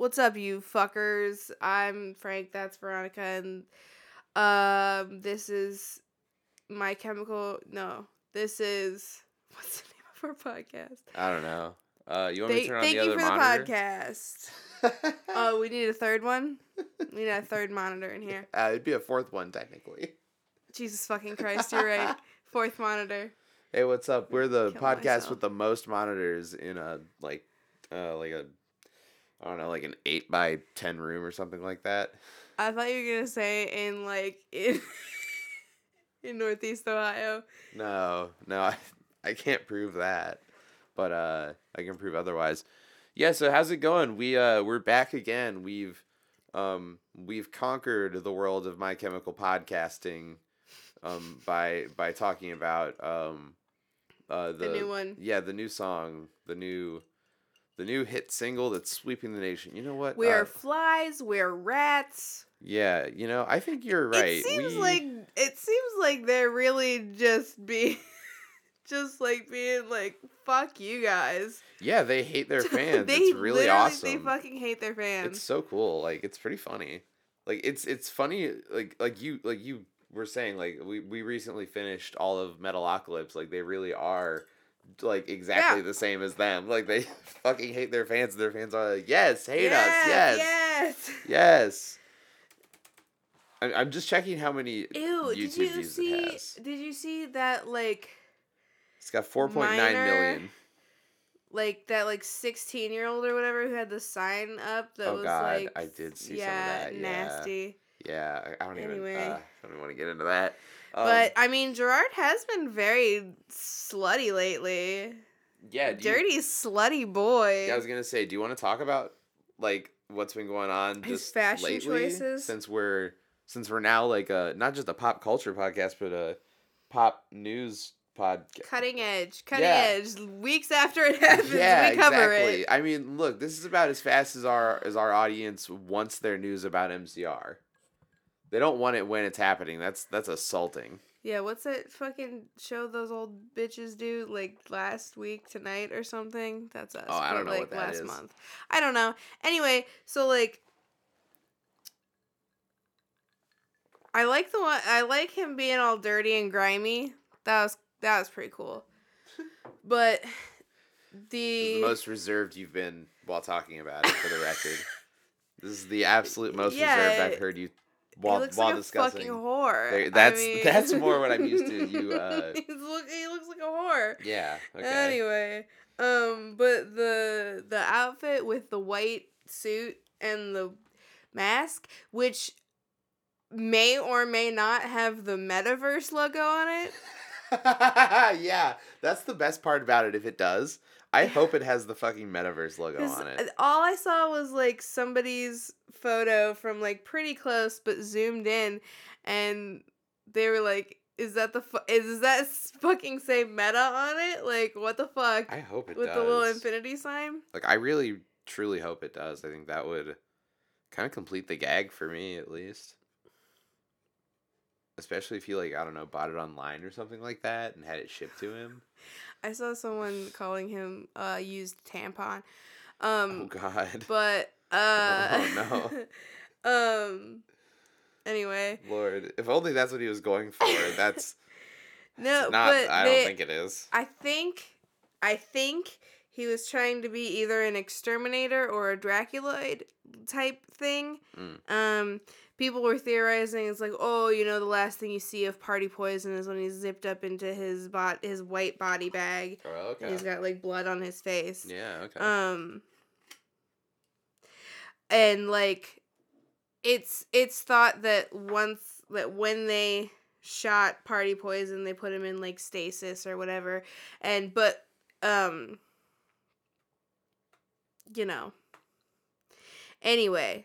What's up, you fuckers? I'm Frank. That's Veronica, and um, this is my chemical. No, this is what's the name of our podcast? I don't know. Uh, you want me to Thank, turn on thank the you other for monitor? the podcast. Oh, we need a third one. We need a third monitor in here. Uh, it'd be a fourth one technically. Jesus fucking Christ, you're right. Fourth monitor. Hey, what's up? We're the Kill podcast myself. with the most monitors in a like, uh, like a, I don't know, like an eight by ten room or something like that. I thought you were gonna say in like in in Northeast Ohio. No, no, I, I can't prove that, but uh, I can prove otherwise. Yeah. So how's it going? We uh, we're back again. We've um, we've conquered the world of My Chemical Podcasting, um, by by talking about um, uh, the, The new one. Yeah, the new song, the new, the new hit single that's sweeping the nation. You know what? We're Uh, flies. We're rats. yeah, you know, I think you're right. It seems We- like it seems like they're really just being, just like being like fuck you guys. yeah, they hate their fans. they it's really awesome. They fucking hate their fans. It's so cool. Like it's pretty funny. Like it's it's funny. Like like you like you were saying. Like we we recently finished all of Metalocalypse. Like they really are like exactly Yeah. the same as them. Like they fucking hate their fans. Their fans are like, yes, hate yes, us, yes, Yes. yes. I'm I'm just checking how many Ew. YouTube did you views see? it has. Did you see that like? It's got four point nine million. Like that like 16 year old or whatever who had the sign up that Oh, was God, like I did see some of yeah, that, yeah. nasty Yeah, I- don't even. Anyway. Uh, I don't even want to get into that. Um, but i mean gerard has been very slutty lately yeah, do you- dirty slutty boy Yeah, I was gonna say, do you want to talk about like what's been going on His just fashion lately? choices? Since we're since we're now like a not just a pop culture podcast, but a pop news podcast. cutting edge cutting Yeah. edge weeks after it happens Yeah, we cover exactly. it I mean, look, this is about as fast as our as our audience wants their news about MCR. They don't want it when it's happening. That's that's assaulting. yeah what's that fucking show those old bitches do like last week tonight or something that's us Oh, I don't know like what that last is. month i don't know anyway so like I like the one. I like him being all dirty and grimy. That was that was pretty cool. But the, the most reserved you've been while talking about it, for the record. this is the absolute most Yeah, reserved I've heard you while looks while like a discussing. fucking whore. There- I that's- mean- that's more what I'm used to, you, uh, he looks like a whore. Yeah. Okay. Anyway, um, but the the outfit with the white suit and the mask, which may or may not have the metaverse logo on it. yeah, that's the best part about it. If it does, I hope it has the fucking metaverse logo on it. All I saw was like somebody's photo from like pretty close but zoomed in, and they were like, "Is that the fu- is that fucking say meta on it? Like what the fuck?" I hope it with does. the little infinity sign. Like, I really, truly hope it does. I think that would kind of complete the gag for me, at least. Especially if he like I don't know bought it online or something like that and had it shipped to him. I saw someone calling him uh used tampon. Um oh God, but uh Oh, um anyway, Lord! If only that's what he was going for. That's no, not. but I they, don't think it is. I think I think he was trying to be either an exterminator or a Draculoid type thing. Mm. Um people were theorizing it's like, "Oh, you know, the last thing you see of Party Poison is when he's zipped up into his bot his white body bag Oh, and he's okay. got like blood on his face." Yeah. Okay. Um and like it's it's thought that once that when they shot party poison they put him in like stasis or whatever and but um you know anyway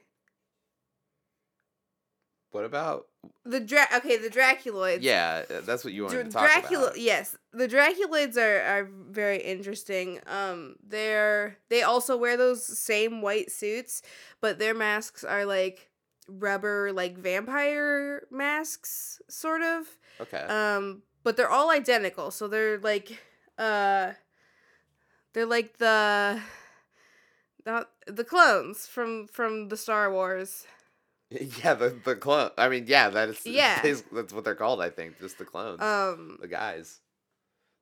what about? the dra- okay the draculoids Yeah, uh, that's what you wanted Dr- to talk Dracula, about. yes, the Draculoids are are very interesting. Um, they're they also wear those same white suits, but their masks are like rubber, like vampire masks, sort of. Okay. Um, but they're all identical, so they're like, uh, they're like the not the clones from from the Star Wars. Yeah, the the clone. I mean, yeah, that's Yeah. that's what they're called. I think just the clones, Um, the guys,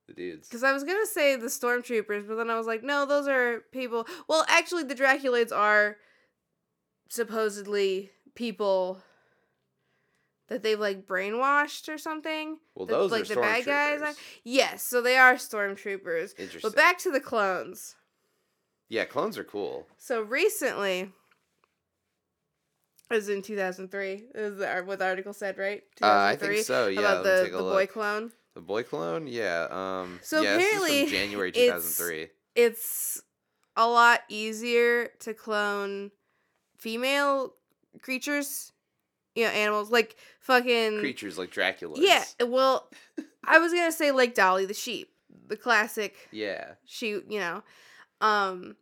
the dudes. because I was gonna say the stormtroopers, but then I was like, no, those are people. Well, actually, the Draculoids are supposedly people that they've like brainwashed or something. Well, those like are the bad guys are. Yes, so they are stormtroopers. Interesting. But back to the clones. yeah, clones are cool. So recently, as in 2003, is the, what the article said, right? Uh, I 2003, think so. Yeah, about the, the boy clone. The boy clone, yeah. Um, So yeah, apparently from January 2003. it's- It's a lot easier to clone female creatures, you know, animals like fucking Creatures like Dracula. Yeah, well, I was gonna say like Dolly the sheep, the classic Yeah. sheep, you know, um,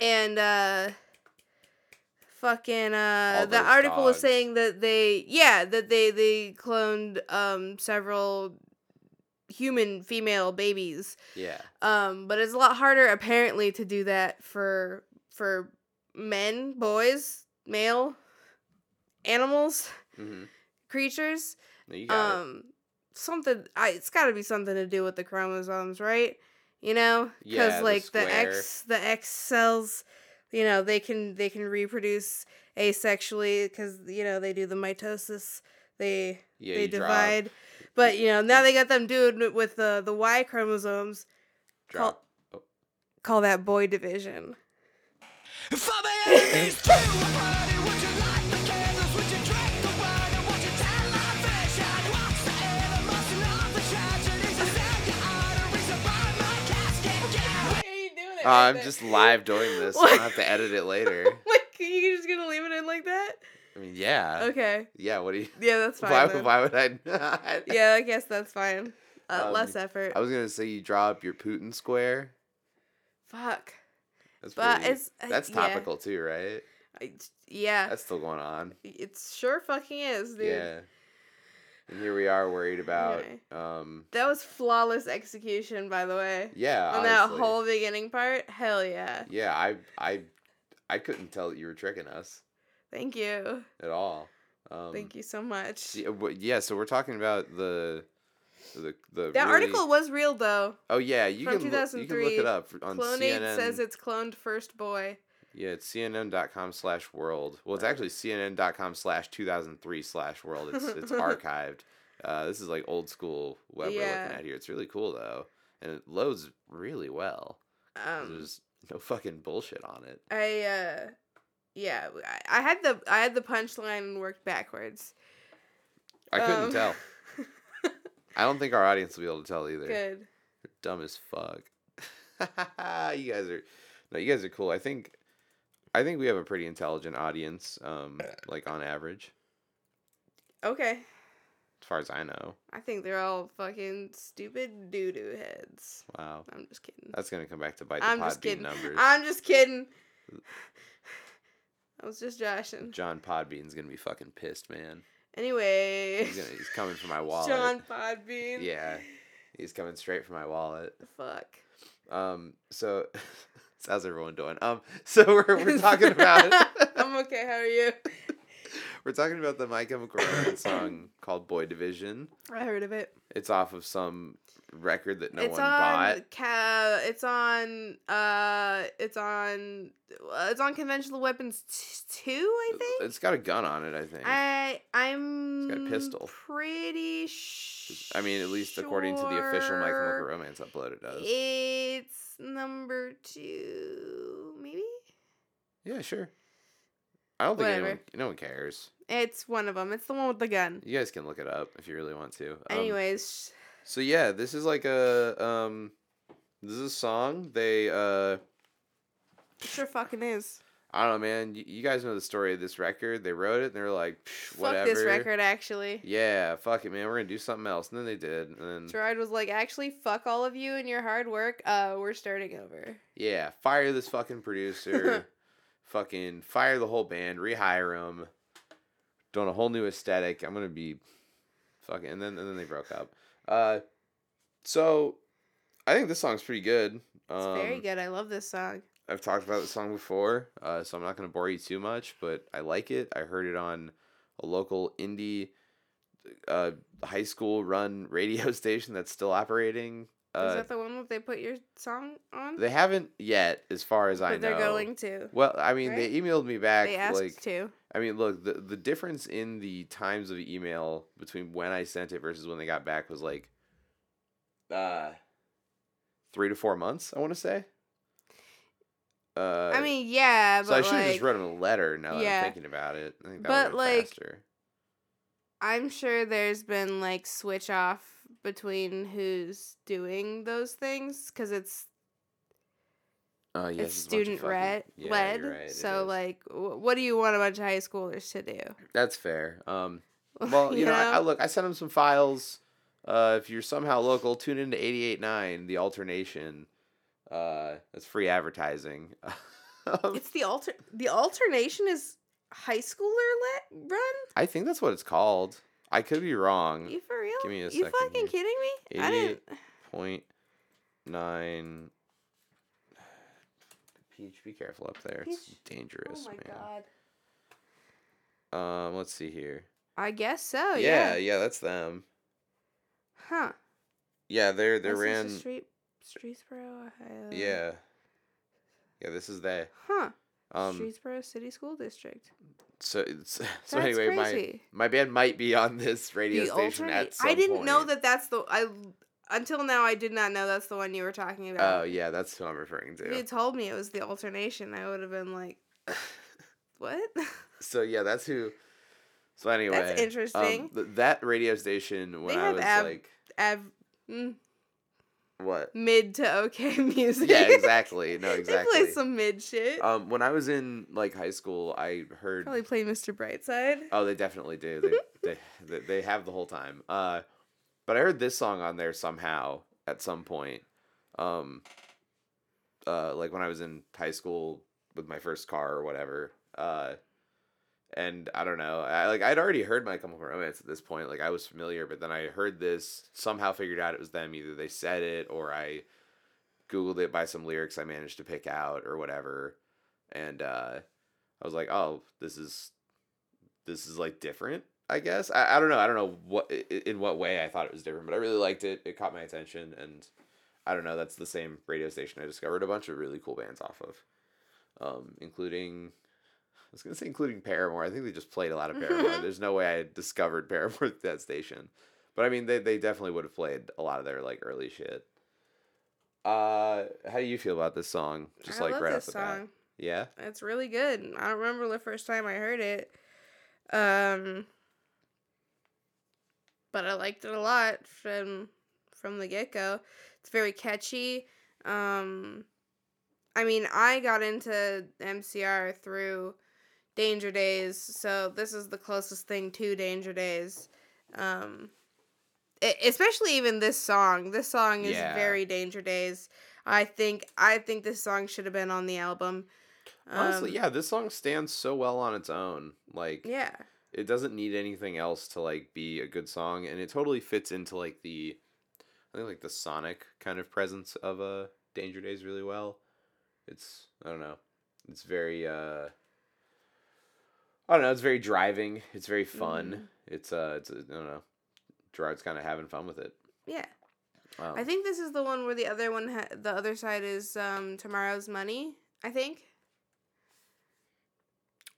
and uh, fucking uh, All the article was saying that they, yeah, that they they cloned um several human female babies, Yeah. um, but it's a lot harder apparently to do that for for men, boys, male animals, Mm-hmm. creatures. Got it. um something I it's got to be something to do with the chromosomes, right? You know, because the like the, square. X the X cells, you know, they can they can reproduce asexually because you know they do the mitosis. They Yeah, they you drop- divide, but you know now they got them doing it with the the Y chromosomes. drop. Call, call that boy division. I'm just live doing this. so I don't have to edit it later. like are you just gonna leave it in like that? I mean, yeah. Okay, Yeah. What do you? yeah, that's fine. Why? then. Why would I not? Yeah, I guess that's fine. Uh, Um, less effort. I was gonna say you draw up your Putin square. Fuck. That's But pretty- it's uh, that's yeah. topical too, right? I- yeah, That's still going on. it sure fucking is, dude. Yeah. And here we are worried about. Anyway. Um. That was flawless execution, by the way. Yeah. On that whole beginning part, hell yeah. Yeah. I. I. I couldn't tell that you were tricking us Thank you. at all. Um, Thank you so much. Yeah, so we're talking about the the the That really- article was real though. Oh yeah, you from can look, you can look 2003, it up on Clonaid CNN. says it's cloned first boy. Yeah, it's CNN.com slash world. Well, it's actually CNN.com slash 2003 slash world. It's it's archived. Uh, this is like old school web we're looking at here. It's really cool though, and it loads really well. Um, There's no fucking bullshit on it. I uh, yeah, I- had the I had the punchline and worked backwards. I couldn't Um, tell. I don't think our audience will be able to tell either. Good. dumb as fuck. you guys are no, you guys are cool. I think I think we have a pretty intelligent audience, um, like on average, Okay. as far as I know. I think they're all fucking stupid doo doo heads. Wow. I'm just kidding. That's gonna come back to bite the I'm just Podbean kidding. numbers. I'm just kidding. I was just joshing. John Podbean's gonna be fucking pissed, man. Anyway, He's gonna he's coming for my wallet. John Podbean. Yeah. He's coming straight for my wallet. Fuck. Um so so how's everyone doing? Um so we're we're talking about I'm okay. How are you? we're talking about the My Chemical Romance song called Boy Division. I heard of it. It's off of some record that no it's one on bought. ca- It's on. Uh. It's on. uh, It's on conventional weapons t- two. I think. It's got a gun on it, I think. I I'm it's got a pistol. Pretty sh- I mean, at least according to the official My Chemical sure Romance upload, it does. It's number two, maybe. Yeah, sure. I don't think anyone, no one cares. It's one of them. It's the one with the gun. You guys can look it up if you really want to. Um, Anyways, So yeah, this is like a um, this is a song. They uh, sure fucking is. I don't know, man. You, you guys know the story of this record. They wrote it and they were like, "Psh, whatever. Fuck this record, actually. Yeah, fuck it, man. We're gonna do something else. And then they did. And then Gerard was like, actually, fuck all of you and your hard work. Uh, we're starting over. Yeah, fire this fucking producer. fucking fire the whole band, rehire them. Doing a whole new aesthetic. I'm gonna be fucking and then and then they broke up. Uh so I think this song's pretty good. It's Um, very good. I love this song. I've talked about the song before, uh, so I'm not gonna bore you too much. But I like it. I heard it on a local indie uh, high school run radio station that's still operating. Is Uh, that the one that they put your song on? they haven't yet, as far as I but know. they're going to. Well, I mean, they emailed me back They asked like to. I mean, look, the the difference in the times of email between when I sent it versus when they got back was like uh 3 to 4 months, I want to say. Uh I mean, yeah, so I should have like, just wrote him a letter now that. I'm thinking about it. I think that But, like, faster. I'm sure there's been like switch off between who's doing those things because it's Oh, yeah, it's it's a bunch of student red yeah, led. right, so like, wh- what do you want a bunch of high schoolers to do? That's fair. Um well, you, know, I, I look, I sent them some files. Uh, if you're somehow local, tune into 88.9, the alternation. Uh, that's free advertising. It's the alter. The alternation is high schooler let run. I think that's what it's called. I could be wrong. You for real? Give me a you second fucking here. kidding me? I didn't. Point nine. Peach, be careful up there. It's dangerous, Oh my man. god. Um, let's see here. I guess so. yeah, Oh, Yeah. yeah, that's them. Huh. Yeah, they're they This ran. street. Streetsboro, Ohio. Yeah. Yeah, this is they. Huh. Um. Streetsboro City School District. So it's, so That's anyway, my crazy. my band might be on this radio The station alternate. at some I didn't know that that's the I. Until now, I did not know that's the one you were talking about. Oh yeah, that's who I'm referring If you told me it was the alternation, I would have been like, "What?" So yeah, that's who. So anyway, um, interesting. th- that radio station when They I was ab- like, Av- mm, what? mid to okay music. Yeah, exactly. No, exactly. they play some mid shit. Um, when I was in like high school, I heard. Probably play Mr. Brightside. Oh, they definitely do. They, they they they have the whole time. Uh, but I heard this song on there somehow at some point. Um. Uh, like when I was in high school with my first car or whatever. Uh. And I don't know. I like I'd already heard My Chemical Romance at this point. Like I was familiar, but then I heard this. Somehow figured out it was them. Either they said it or I googled it by some lyrics I managed to pick out or whatever. And uh, I was like, oh, this is this is like different i guess. I, I don't know. I don't know what in what way i thought it was different but i really liked it. It caught my attention and i don't know that's the same radio station i discovered a bunch of really cool bands off of um including i was gonna say including paramore. I think they just played a lot of paramore. There's no way i discovered paramore at that station. But i mean they, they definitely would have played a lot of their like early shit. Uh how do you feel about this song? Just I like love right this off the bat. song. yeah? It's really good. I don't remember the first time I heard it. Um but I liked it a lot from from the get-go. It's very catchy. Um I mean, I got into MCR through Danger Days, so this is the closest thing to Danger Days. Um e- especially even this song. This song is Yeah. very Danger Days. I think I think this song should have been on the album. Honestly, Um, yeah, this song stands so well on its own. Like, Yeah. It doesn't need anything else to like be a good song, and it totally fits into like the, I think like the sonic kind of presence of uh, Danger Days really well. It's I don't know, it's very uh, I don't know, it's very driving. It's very fun. Mm-hmm. It's uh, it's I don't know, Gerard's kind of having fun with it. Yeah. Um, I think this is the one where the other one ha- the other side is um tomorrow's money, I think.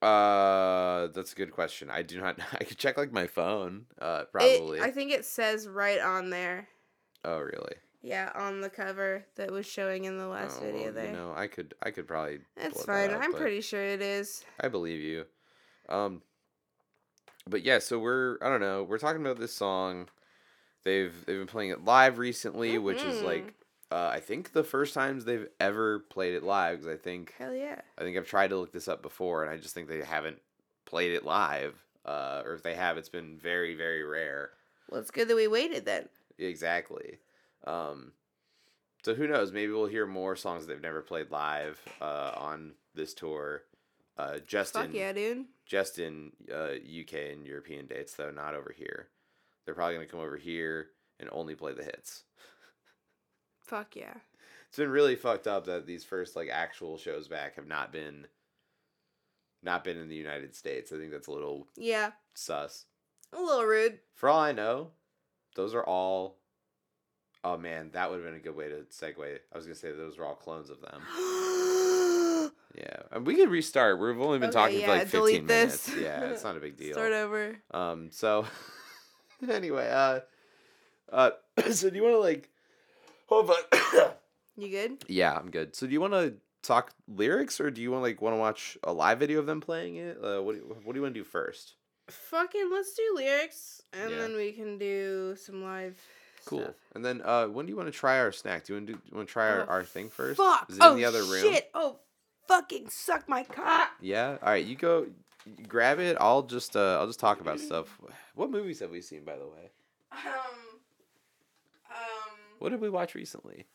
Uh, that's a good question. I do not. I could check like my phone. Uh, It- probably. I think it says right on there. oh, really? Yeah, on the cover that was showing in the last Oh, video there. You know, I could. I could probably. It's that fine. up, I'm pretty sure it is. I believe you. Um. But yeah, so we're. I don't know. We're talking about this song. They've they've been playing it live recently, which is like. Uh, I think the first times they've ever played it live, because I think Hell yeah. I think I've tried to look this up before, and I just think they haven't played it live. Uh, or if they have, it's been very very rare. Well, it's good that we waited then. Exactly. Um, so who knows? Maybe we'll hear more songs they've never played live uh, on this tour. Uh, just Fuck in yeah, dude. just in uh, UK and European dates, though not over here. They're probably gonna come over here and only play the hits. Fuck yeah. it's been really fucked up that these first like actual shows back have not been not been in the United States. I think that's a little Yeah, sus. a little rude. For all I know, those are all. Oh man, that would have been a good way to segue. I was gonna say those were all clones of them. Yeah, and we can restart. We've only been Okay, talking yeah, for like fifteen minutes. this. Yeah, it's not a big deal. Start over. Um. So, anyway, uh, uh, so do you want to like, hold on? You good? yeah, I'm good. So do you want to talk lyrics, or do you want like want to watch a live video of them playing it? Uh, what do you, What do you want to do first? Fucking let's do lyrics and Yeah. then we can do some live Cool. stuff. And then, uh, when do you want to try our snack? Do you want to do, you want to try our, Oh, our thing first? Fuck. Is it oh, in the other room? Shit. Oh, fucking suck my cock. Yeah. All right. You go. you grab it. I'll just uh, I'll just talk about stuff. What movies have we seen, by the way? Um. What did we watch recently?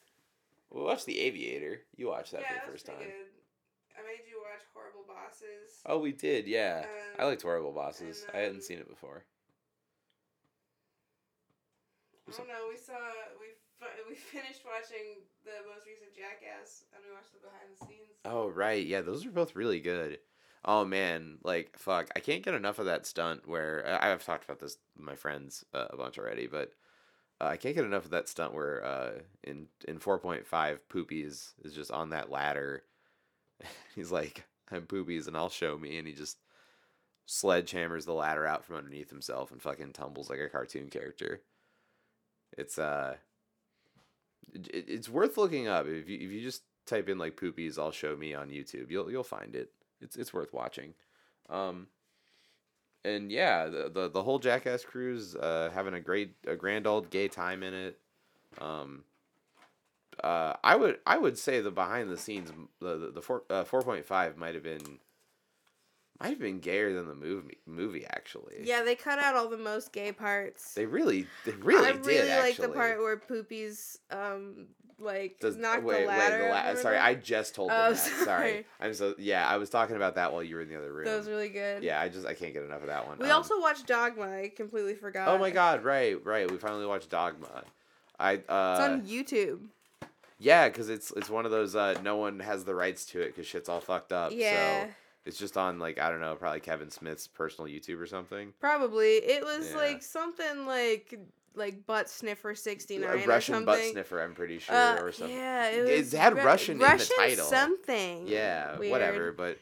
We watched The Aviator. You watched that for the first time. I made you watch Horrible Bosses. Oh, we did. Yeah. I Um, liked Horrible Bosses. and I hadn't seen it before. I don't know. We saw we we finished watching the most recent Jackass, and we watched the behind the scenes. Oh right, yeah, those are both really good. Oh man, like fuck, I can't get enough of that stunt where I- I've talked about this with my friends uh, a bunch already, but uh, I can't get enough of that stunt where uh, in in four point five, Poopies is just on that ladder. He's like, "I'm Poopies, and I'll show me," and he just sledgehammers the ladder out from underneath himself and fucking tumbles like a cartoon character. It's uh, it, it's worth looking up if you if you just type in like poopies I'll show me on YouTube you'll you'll find it it's it's worth watching um and yeah the the, the whole Jackass cruise uh having a great a grand old gay time in it um uh I would I would say the behind the scenes the the, the four uh, 4.5 might have been might have been gayer than the movie movie actually Yeah, they cut out all the most gay parts. they really they really I did really like the part where Poopies um like Does, knocked wait, the ladder. wait, the la- sorry. I just told them Oh, that. Sorry. sorry. I'm so yeah. I was talking about that while you were in the other room. that was really good. yeah, I just I can't get enough of that one. We Um, also watched Dogma. I completely forgot. Oh my god! Right, right. We finally watched Dogma. I uh It's on YouTube. yeah, because it's it's one of those uh no one has the rights to it because shit's all fucked up. Yeah. So it's just on like I don't know, probably Kevin Smith's personal YouTube or something. Probably. It was Yeah. like something like like butt sniffer sixty nine A or Russian something. butt sniffer, I'm pretty sure, Uh, or something. Yeah, it It had Ru- Russian in the title. Something. Yeah, Weird. whatever. But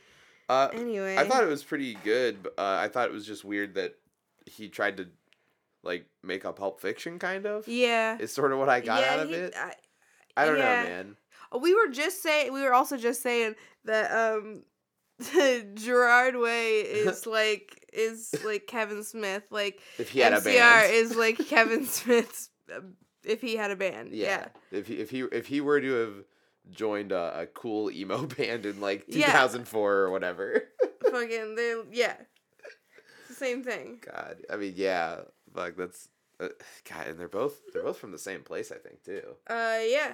uh, Anyway, I thought it was pretty good. but, Uh, I thought it was just weird that he tried to like make a Pulp Fiction kind of. Yeah. Is sort of what I got yeah, out of he- it. I, I don't yeah. know, man. we were just saying. We were also just saying that um, Gerard Way is like is like Kevin Smith. Like If he had MCR a band. is like Kevin Smith's. um, if he had a band, yeah. yeah. If he if he if he were to have joined a, a cool emo band in like Yeah. 2004 or whatever. Fucking, they yeah. It's the same thing. God, I mean, yeah, fuck, that's uh, God, and they're both they're both from the same place, I think, too. Uh, yeah.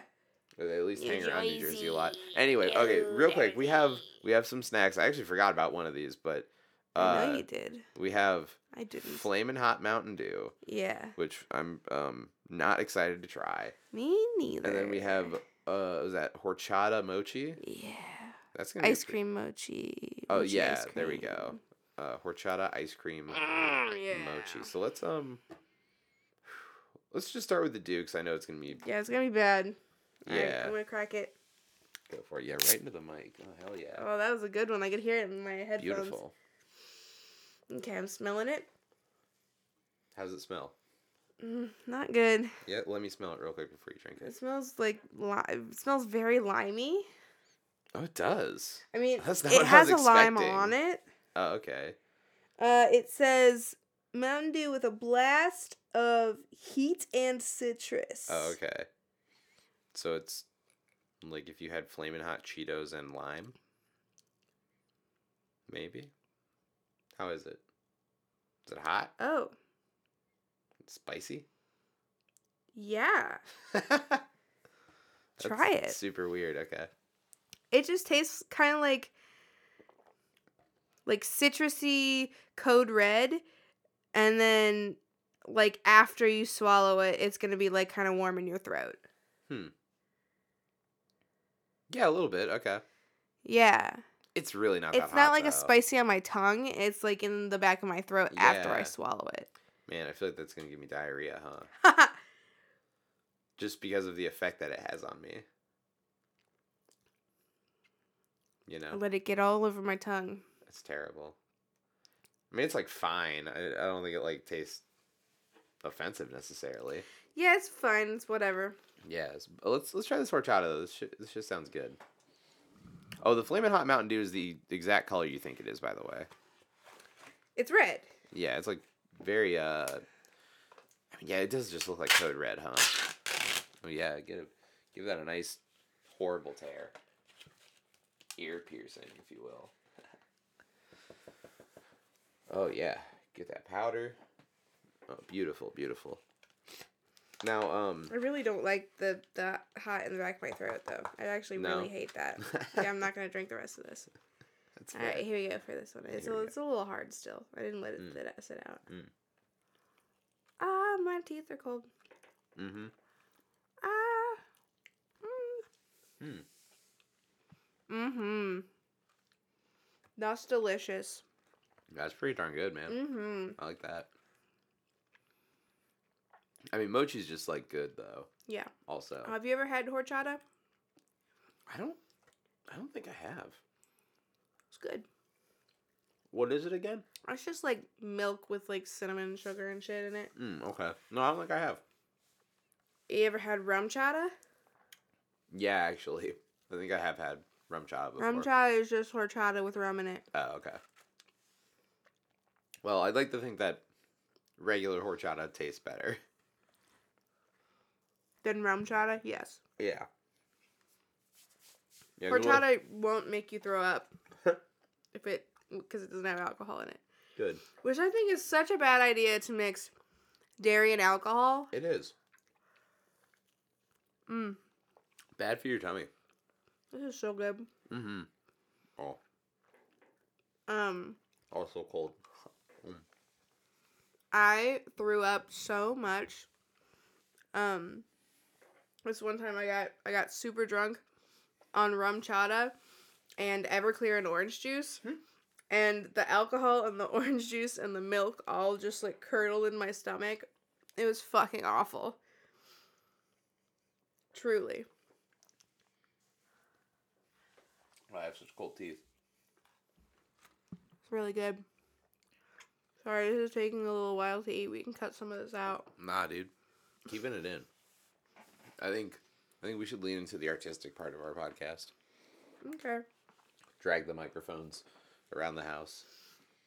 Or they at least New hang around New Jersey a lot. Anyway, okay, real quick, we have we have some snacks. I actually forgot about one of these, but I know uh, you did. we have I didn't. Flamin' Hot Mountain Dew, yeah. which I'm um not excited to try. Me neither. And then we have uh was that horchata mochi? Yeah. That's gonna be Ice cream mochi. Oh mochi yeah, ice there we go. Uh, horchata ice cream Mm, yeah. mochi. So let's um let's just start with the Dukes. I know it's gonna be Yeah, it's gonna be bad. Yeah. I'm gonna crack it. go for it. Yeah, right into the mic. Oh hell yeah. Oh, that was a good one. I could hear it in my headphones. Beautiful. Okay, I'm smelling it. How does it smell? Mm, not good. Yeah, let me smell it real quick before you drink It it. smells like li- it smells very limey. Oh, it does. I mean, That's not it what I has was a lime on it. Oh, okay. Uh, it says Mountain Dew with a blast of heat and citrus. Oh, okay. So it's like if you had flaming hot Cheetos and lime. Maybe. How is it? Is it hot? Oh, Spicy? yeah. Try it. Super weird. Okay. It just tastes kind of like like citrusy code red and then like after you swallow it it's going to be like kind of warm in your throat. Hmm. Yeah, a little bit. Okay. Yeah. It's really not. It's not like a spicy on my tongue. It's like in the back of my throat after I swallow it. Man, I feel like that's gonna give me diarrhea, huh? Just because of the effect that it has on me. You I know, let it get all over my tongue. it's terrible. I mean, it's like fine. I, I don't think it like tastes offensive necessarily. Yeah, it's fine. It's whatever. Yes, but let's let's try this horchata. though. This shit, this just sounds good. Oh, the flaming hot Mountain Dew is the exact color you think it is, by the way. It's red. Yeah, it's like very uh. I mean, yeah, it does just look like code red, huh? Oh yeah, give give that a nice horrible tear. Ear piercing, if you will. oh yeah, get that powder. Oh, beautiful, beautiful. Now, um, I really don't like the the hot in the back of my throat though. I actually No. really hate that. yeah, I'm not gonna drink the rest of this. that's All right, here we go for this one. It's a, it's a little hard still. I didn't let it Mm. sit, out. Mm. Ah, my teeth are cold. Mm-hmm. Ah. Mm. Hmm. Mm-hmm. That's delicious. That's pretty darn good, man. Mm-hmm. I like that. I mean, mochi's just like good though. Yeah. Also, Have you ever had horchata? I don't, I don't think I have. It's good. What is it again? It's just like milk with like cinnamon sugar and shit in it. Mm, okay. No, I don't think I have. You ever had rum chata? Yeah, actually, I think I have had rum chata before. Rum chata is just horchata with rum in it. Oh, okay. Well, I'd like to think that regular horchata tastes better. Then rum chata, yes. Yeah. Yeah, Horchata won't make you throw up if it because it doesn't have alcohol in it. Good. Which I think is such a bad idea to mix dairy and alcohol. It is Mm, bad for your tummy. this is so good. Mm-hmm. Oh, Um, also cold. I threw up so much. Um, this one time I got I got super drunk on rum chata and Everclear and orange juice. Hmm. And the alcohol and the orange juice and the milk all just like curdled in my stomach. It was fucking awful. Truly. I have such cold teeth. It's really good. Sorry, this is taking a little while to eat. We can cut some of this out. Nah, dude, keeping it in. I think I think we should lean into the artistic part of our podcast. Okay. Drag the microphones around the house.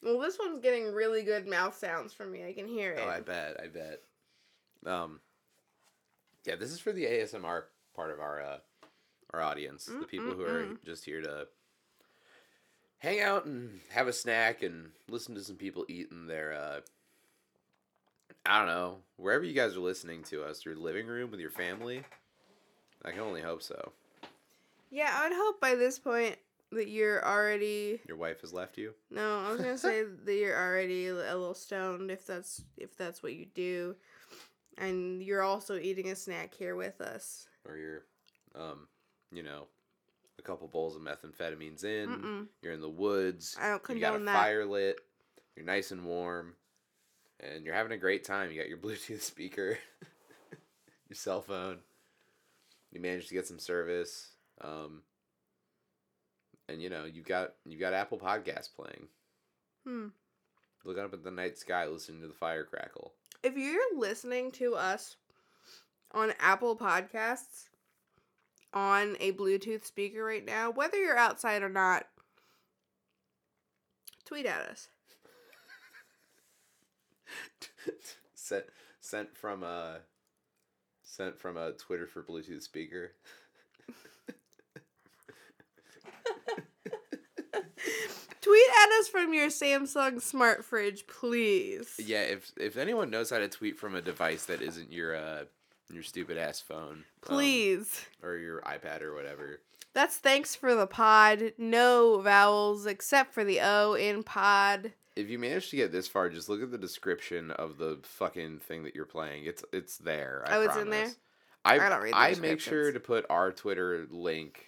Well, this one's getting really good mouth sounds from me. I can hear it. Oh, I bet, I bet. Um, yeah, this is for the ASMR part of our uh, our audience, the people who are just here to hang out and have a snack and listen to some people eating their uh, I don't know wherever you guys are listening to us, your living room with your family. I can only hope so. Yeah, I would hope by this point that you're already. Your wife has left you. No, I was gonna say that you're already a little stoned if that's if that's what you do, and you're also eating a snack here with us. or you're, um, you know, a couple bowls of methamphetamines in. Mm-mm. You're in the woods. I don't condone You got a that. fire lit. You're nice and warm, and you're having a great time. You got your Bluetooth speaker, your cell phone. You managed to get some service, um, and you know you got you got Apple Podcasts playing. Hmm. Looking up at the night sky, listening to the fire crackle. If you're listening to us on Apple Podcasts on a Bluetooth speaker right now, whether you're outside or not, tweet at us. sent sent from a sent from a Twitter for Bluetooth speaker. Tweet at us from your Samsung smart fridge, please. Yeah, if if anyone knows how to tweet from a device that isn't your uh your stupid ass phone, um, Please. or your iPad or whatever. That's thanks for the pod. No vowels except for the O in pod. If you manage to get this far, just look at the description of the fucking thing that you're playing. It's it's there. I Oh, it's in there? I I don't read the I make sure to put our Twitter link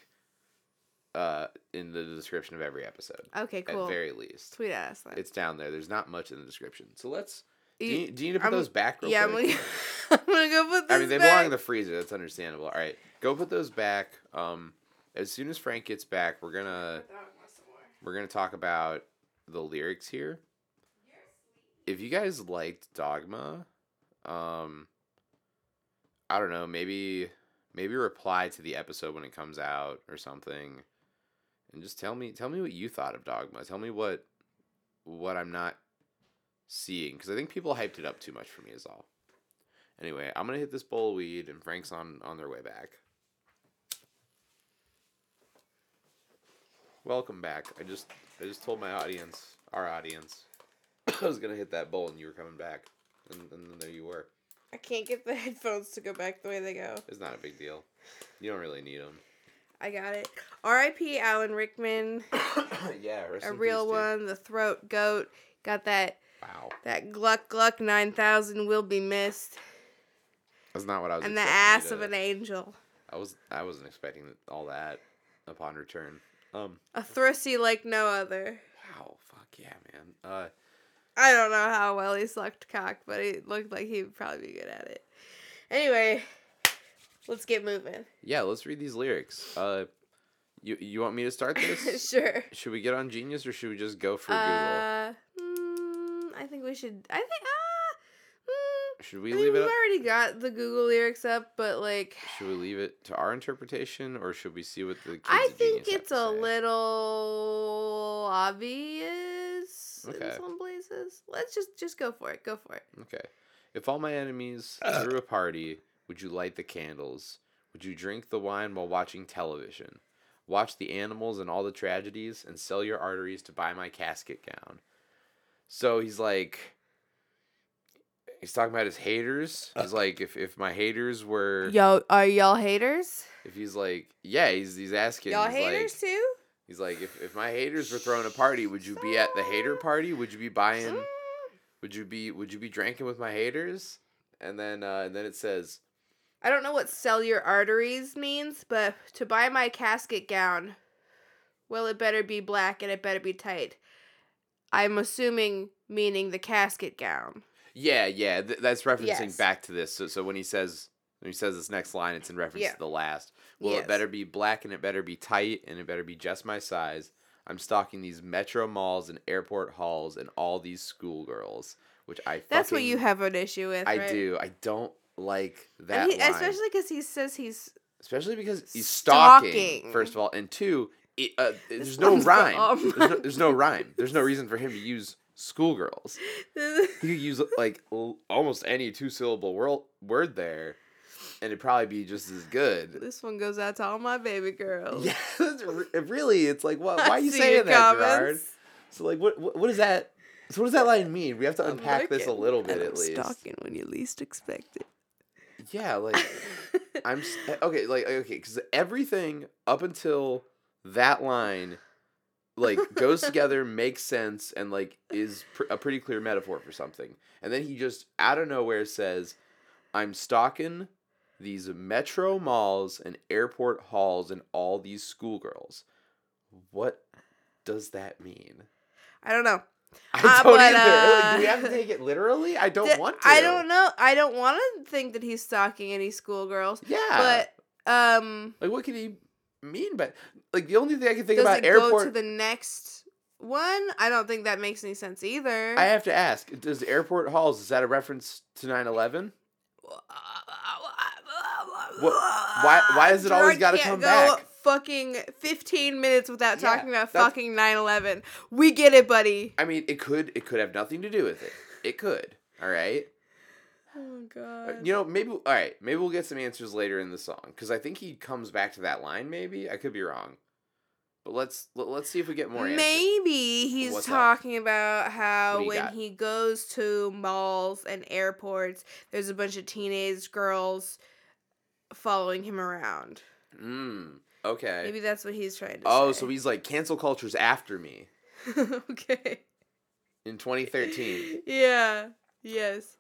uh, in the description of every episode. Okay, cool. At very least, Sweet ass. Then. it's down there. There's not much in the description. So let's. Do You- you, do you need to put I'm- those back? Real yeah, I'm gonna, I'm gonna go put this I mean, they back. belong in the freezer. That's understandable. All right, go put those back. Um, as soon as Frank gets back, we're gonna we're gonna talk about the lyrics here. If you guys liked Dogma, um, I don't know, maybe maybe reply to the episode when it comes out or something, and just tell me tell me what you thought of Dogma. Tell me what what I'm not seeing because I think people hyped it up too much for me is all. Anyway, I'm gonna hit this bowl of weed, and Frank's on on their way back. Welcome back. I just I just told my audience, our audience, I was gonna hit that bowl, and you were coming back, and, and then there you were. I can't get the headphones to go back the way they go. It's not a big deal. You don't really need them. I got it. R.I.P. Alan Rickman, yeah, a real one. The throat goat got that. Wow, That Gluck Gluck nine thousand will be missed, that's not what I was. and the ass of an angel. I was I wasn't expecting all that upon return. Um. A thrusty like no other. Wow. Fuck yeah, man. Uh. I don't know how well he sucked cock, but it looked like he'd probably be good at it. Anyway, let's get moving. Yeah, let's read these lyrics. Uh, you you want me to start this? sure. should we get on Genius or should we just go for Google? Uh, mm, I think we should. I think. Should I we mean, leave we've? Up, already got the Google lyrics up, but like, should we leave it to our interpretation or should we see what the kids I think it's a say? little obvious Okay. in some places. Let's just just go for it. Go for it. Okay. If all my enemies threw a party, would you light the candles? Would you drink the wine while watching television? Watch the animals and all the tragedies and sell your arteries to buy my casket gown. So he's like he's talking about his haters. He's like if, if my haters were Yo, are y'all haters? if he's like yeah, he's he's asking Y'all he's haters like, too? He's like if, if my haters were throwing a party, would you be at the hater party? Would you be buying would you be would you be drinking with my haters? And then uh, and then it says I don't know what sell your arteries means, but to buy my casket gown, well, it better be black and it better be tight. I'm assuming meaning the casket gown. Yeah yeah th- that's referencing Yes. back to this. So so when he says when he says this next line, it's in reference Yeah. to the last. Well, Yes. it better be black and it better be tight and it better be just my size. I'm stalking these metro malls and airport halls and all these schoolgirls, which I That's what you have an issue with, I right? do. I don't like that he- line. especially because he says he's especially because he's stalking, Stalking. first of all and two it, uh, there's no rhyme there's no, there's no rhyme there's no reason for him to use schoolgirls you could use like l- almost any two syllable word, word there and it'd probably be just as good this one goes out to all my baby girls. yeah it really it's like what why are you saying that Gerard? so like what, what what is that so what does that line mean we have to unpack this a little bit at least Stalking when you least expect it. yeah like I'm eh, okay, like okay, because everything up until that line, like goes together, makes sense, and like is pr- a pretty clear metaphor for something. And then he just out of nowhere says, "I'm stalking these metro malls and airport halls and all these schoolgirls." What does that mean? I don't know. I Uh, don't but, either. Like, do we uh, have to take it literally? I don't Th- want to. I don't know. I don't want to think that he's stalking any schoolgirls. Yeah. But um, Like, what could he mean? But like, the only thing I can think does about it airport. go to the next one? I don't think that makes any sense either. I have to ask: Does airport halls is that a reference to 9-11? why- why does it always gotta come go back? Fucking fifteen minutes without Yeah, talking about fucking 9-11. We get it, buddy. I mean, it could it could have nothing to do with it. It could. All right. Oh Uh, god. You know, maybe all right. Maybe we'll get some answers later in the song because I think he comes back to that line. Maybe I could be wrong, but let's let, let's see if we get more answers. Maybe he's What's up? talking about how What do you when got? he goes to malls and airports, there's a bunch of teenage girls following him around. Mm, okay. Maybe that's what he's trying to oh, say. so he's like cancel culture's after me okay. in 2013. Yeah. Yes.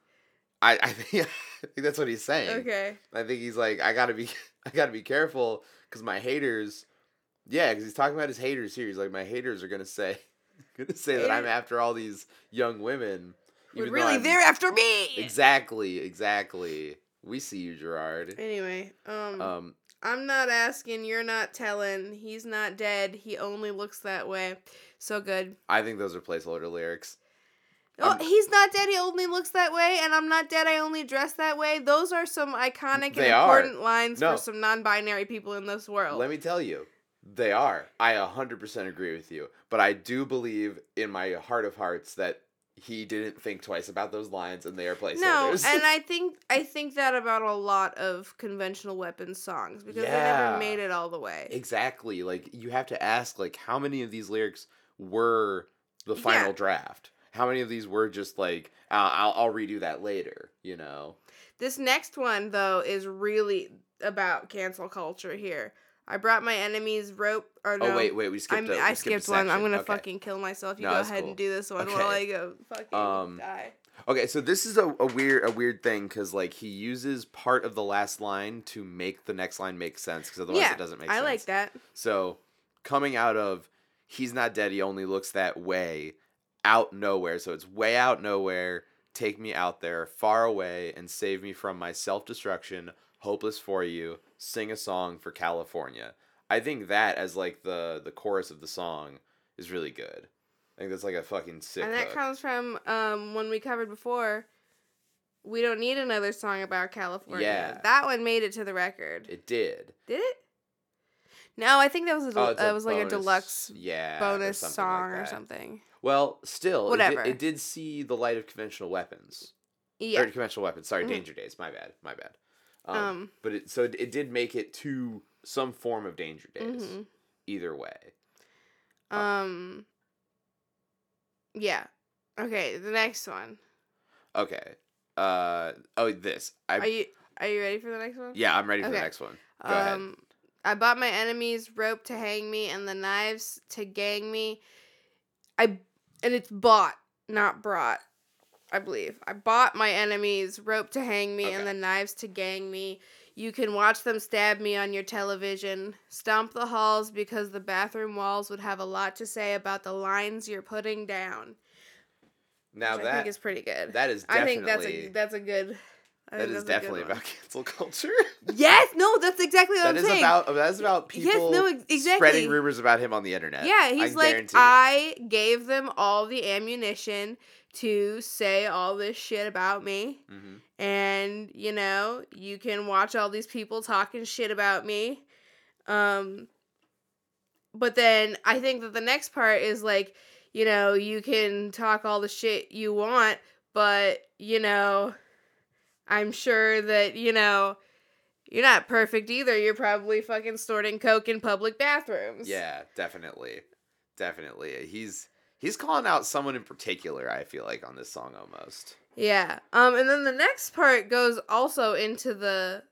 I I think, I think that's what he's saying. Okay. I think he's like, I gotta be, I gotta be careful because my haters Yeah, because he's talking about his haters here. He's like, my haters are gonna say, gonna say that I'm after all these young women. But really, they're after me. exactly, exactly. We see you, Gerard. Anyway, um, Um, I'm not asking, you're not telling. He's not dead. He only looks that way. So good. I think those are placeholder lyrics. Oh, he's not dead. He only looks that way, and I'm not dead. I only dress that way. Those are some iconic and are. important lines No. for some non-binary people in this world. Let me tell you, they are. I 100% agree with you. But I do believe in my heart of hearts that he didn't think twice about those lines and they are placeholders. no, and I think I think that about a lot of conventional weapons songs because they never made it all the way. exactly. Like, you have to ask, like, how many of these lyrics were the final Yeah. draft? How many of these were just like, uh, I'll, I'll redo that later, you know? This next one though is really about cancel culture here. I brought my enemies rope or no. Oh, wait, wait, we skipped a- we I skipped skipped one. I'm gonna Okay. fucking kill myself. You No, go ahead cool. and do this one Okay. while I go fucking Um, die. Okay, so this is a, a weird a weird thing because like he uses part of the last line to make the next line make sense because otherwise yeah, it doesn't make I sense. I like that. So coming out of he's not dead, he only looks that way out nowhere. So it's way out nowhere. Take me out there, far away, and save me from my self destruction. Hopeless for you. Sing a song for California. I think that as like the the chorus of the song is really good. I think that's like a fucking sick. and that hook. comes from um one we covered before. We don't need another song about California. Yeah. That one made it to the record. it did. Did it? No, I think that was a Oh, uh, a was like a deluxe yeah, or bonus like song or something. Well, still, it did- Whatever. It did, see the light of conventional weapons. Yeah. Or conventional weapons. Sorry, Mhm. Danger Days. My bad. My bad. Um, Um, but it so it, it did make it to some form of Danger Days. mhm. Either way. Um. Yeah. Okay. The next one. Okay. Uh oh, this. I Are you Are you ready for the next one? yeah, I'm ready for the next one. Go ahead. I bought my enemies rope to hang me and the knives to gang me. I and it's bought, not brought. I believe I bought my enemies rope to hang me and the knives to gang me. You can watch them stab me on your television. Stomp the halls because the bathroom walls would have a lot to say about the lines you're putting down. Now which I think is pretty good. that is I think that's a that's a good. I that is definitely about cancel culture. Yes, no, that's exactly what that I'm is saying. about that is about Yes, people no, exactly. spreading rumors about him on the internet. Yeah, I he's like, guarantee. I gave them all the ammunition to say all this shit about me. Mhm. And, you know, you can watch all these people talking shit about me. Um, but then I think that the next part is like, you know, you can talk all the shit you want, but, you know, I'm sure that, you know, you're not perfect either. You're probably fucking snorting coke in public bathrooms. Yeah, definitely. Definitely. He's he's calling out someone in particular, I feel like, on this song almost. Yeah. Um and then the next part goes also into the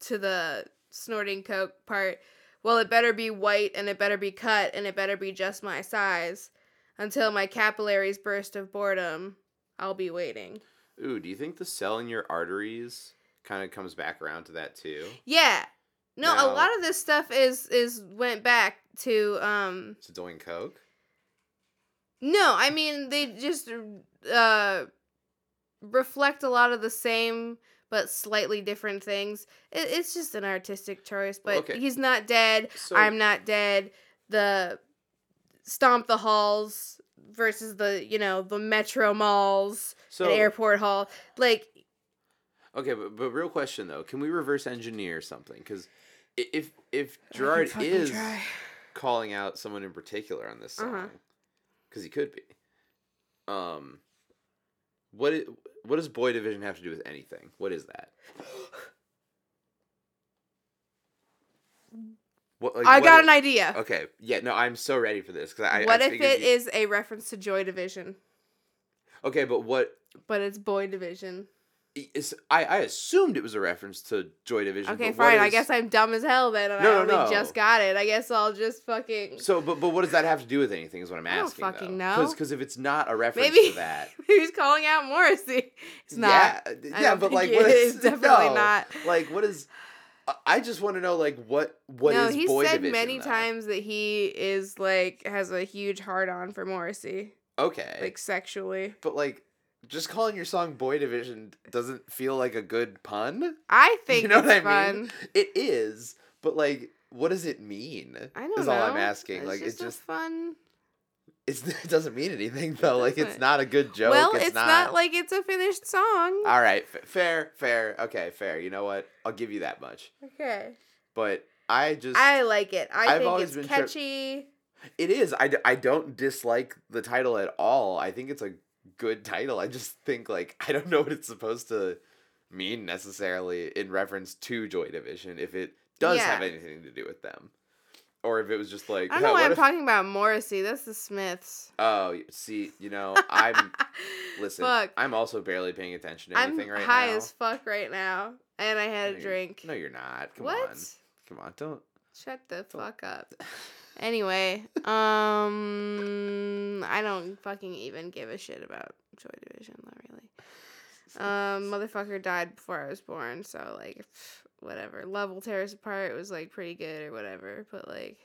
to the snorting coke part. Well, it better be white and it better be cut and it better be just my size. Until my capillaries burst of boredom, I'll be waiting. Ooh, do you think the cell in your arteries kind of comes back around to that too? Yeah. No, a lot of this stuff is is went back to um To doing coke? No, I mean they just uh reflect a lot of the same but slightly different things. It, it's just an artistic choice, but Okay. he's not dead. So I'm not dead. The stomp the halls versus the you know the metro malls so and airport hall. Like okay, but, but real question though, can we reverse engineer something? Because if if Gerard is try. calling out someone in particular on this song, Uh-huh. because he could be, um, what what does Boy Division have to do with anything? What is that? What, like, I what got i- an idea. Okay, yeah, no, I'm so ready for this because I. what I if it you- is a reference to Joy Division, Okay, but what? but it's Boy Division? Is, I I assumed it was a reference to Joy Division. Okay, fine. I guess I'm dumb as hell then, and No, I no, only no. just got it. I guess I'll just fucking. So, but but what does that have to do with anything? Is what I'm I don't asking. fucking know. Because if it's not a reference Maybe to that, he's calling out Morrissey. It's not. Uh, yeah, yeah, but like, it what is. is Definitely no. not. Like, what is? I- just want to know like what what is no, he Boy said Division, many though? times that he is like has a huge hard on for Morrissey, Okay, like sexually. but like just calling your song Boy Division doesn't feel like a good pun. I think you know what I fun. mean? It is, but like, what does it mean? I don't is know. all I'm asking. It's like, just it's a just fun. It's, it doesn't mean anything though. Like, it's doesn't. a good joke. well, it's, it's not... like it's a finished song. All right, f- fair, fair. Okay, fair. You know what? I'll give you that much. okay. But I just I like it. I I've think always it's catchy. It is. I, d- I don't dislike the title at all. I think it's a good title. I just think like I don't know what it's supposed to mean necessarily in reference to Joy Division if it does have anything to do with them. Or if it was just like I don't know why I'm if-" talking about Morrissey. That's the Smiths. Oh, see, you know, I'm listen. Fuck. I'm also barely paying attention to I'm anything right high now. High as fuck right now, and I had No, a drink. No, you're not. Come what? on. Come on. Don't. Shut the Don't- fuck up. Anyway, um, I don't fucking even give a shit about Joy Division, not really. Um, motherfucker died before I was born, so like, pff, whatever. Love will tear us apart was like pretty good or whatever, but like,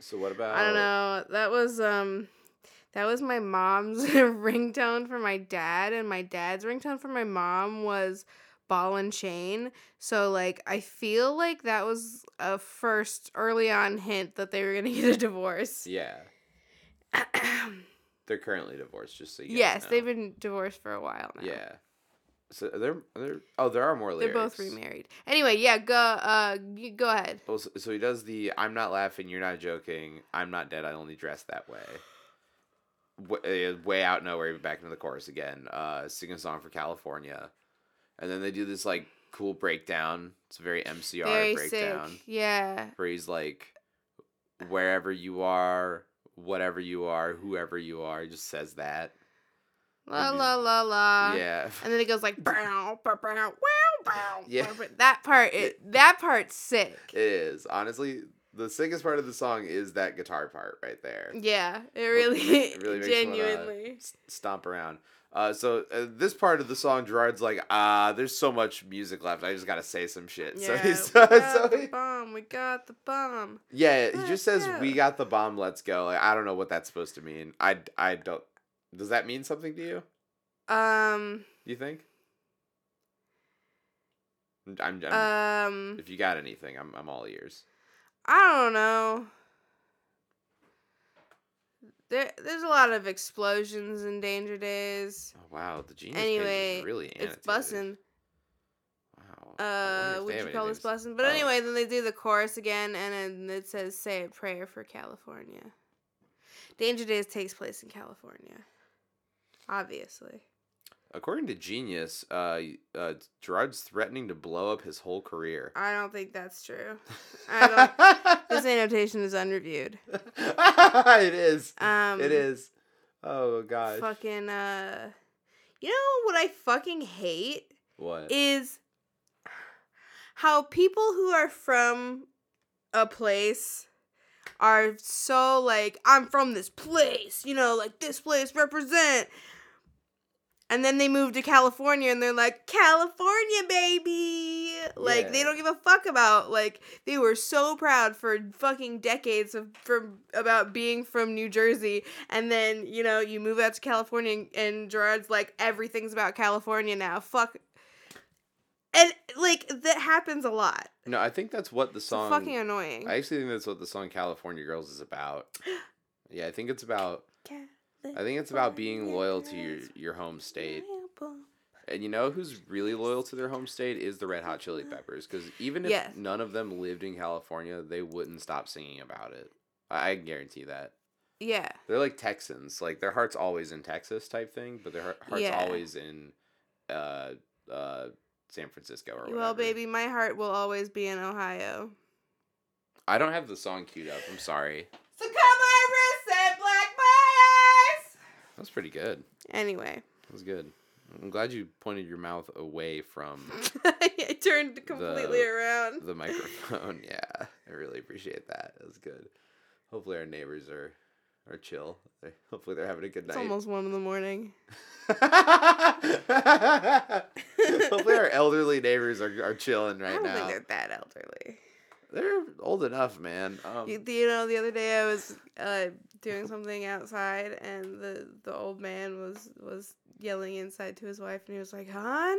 So what about? I don't know. That was um, that was my mom's ringtone for my dad, and my dad's ringtone for my mom was ball and chain. So like, I feel like that was a first early on hint that they were gonna get a divorce. Yeah, they're currently divorced. Just so you yes, know. they've been divorced for a while now. Yeah. So they're they're oh there are more They're both remarried. Anyway, yeah, go uh go ahead. Oh, so, so he does the "I'm not laughing, you're not joking, I'm not dead, I only dress that way." Way, way out nowhere, back into the chorus again. Uh, sing a song for California, and then they do this like cool breakdown. It's a very MCR Very breakdown sick. Yeah. where he's like, "Wherever you are, whatever you are, whoever you are," he just says that. La la la la. yeah. And then it goes like bow, bow, bow, wow. Yeah. That part it, that part's sick. It is honestly the sickest part of the song is that guitar part right there. Yeah, it really, It really makes genuinely. stomp around. Uh, so uh, this part of the song, Gerard's like, ah, there's so much music left. I just gotta say some shit. so Yeah, he's we so, got the he- bomb. We got the bomb. yeah, he just says. "We got the bomb. Let's go." Like, I don't know what that's supposed to mean. I I don't. Does that mean something to you? Um, You think? I'm. I'm um, if you got anything, I'm I'm all ears. I don't know. There, there's a lot of explosions in Danger Days. Oh, wow, the genius Anyway, really it's annotated. bussin'. Wow. Uh, would you call this bussin'? But oh. anyway, then they do the chorus again, and then it says "Say a prayer for California." Danger Days takes place in California, obviously. According to Genius, uh, uh, Gerard's threatening to blow up his whole career. I don't think that's true. I This annotation is unreviewed. it is. Um, it is. Oh gosh. Fucking uh, you know what I fucking hate What? is how people who are from a place are so like I'm from this place, you know, like this place represent. And then they move to California and they're like California baby. Like they don't give a fuck about like they were so proud for fucking decades of from about being from New Jersey and then, you know, you move out to California and, and Gerard's like everything's about California now. Fuck and like that happens a lot. no, I think that's what the It's song. fucking annoying. I actually think that's what the song "California Girls" is about. Yeah, I think it's about. I think it's about being loyal to your your home state. And you know who's really loyal to their home state is the Red Hot Chili Peppers. Because even if Yes. none of them lived in California, they wouldn't stop singing about it. I, I guarantee that. Yeah. They're like Texans. Like their heart's always in Texas type thing, but their heart's Yeah. always in uh uh San Francisco or whatever. Well, baby, my heart will always be in Ohio. I don't have the song queued up. I'm sorry. That was pretty good. Anyway, That was good. I'm glad you pointed your mouth away from I turned completely The- around. the microphone. yeah, I really appreciate that. That was good. Hopefully our neighbors are are chill. Hopefully they're having a good night. It's almost one in the morning. Hopefully our elderly neighbors are, are chilling right I right don't now. think they're that elderly. They're old enough, man. Um, You, you know, the other day I was uh, doing something outside, and the the old man was was yelling inside to his wife, and he was like, "Hon,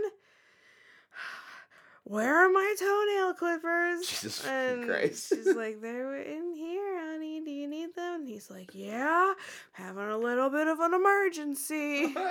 where are my toenail clippers?" Jesus and Christ. she's like, "They're in here, honey. Do you need them?" And he's like, "Yeah, having a little bit of an emergency."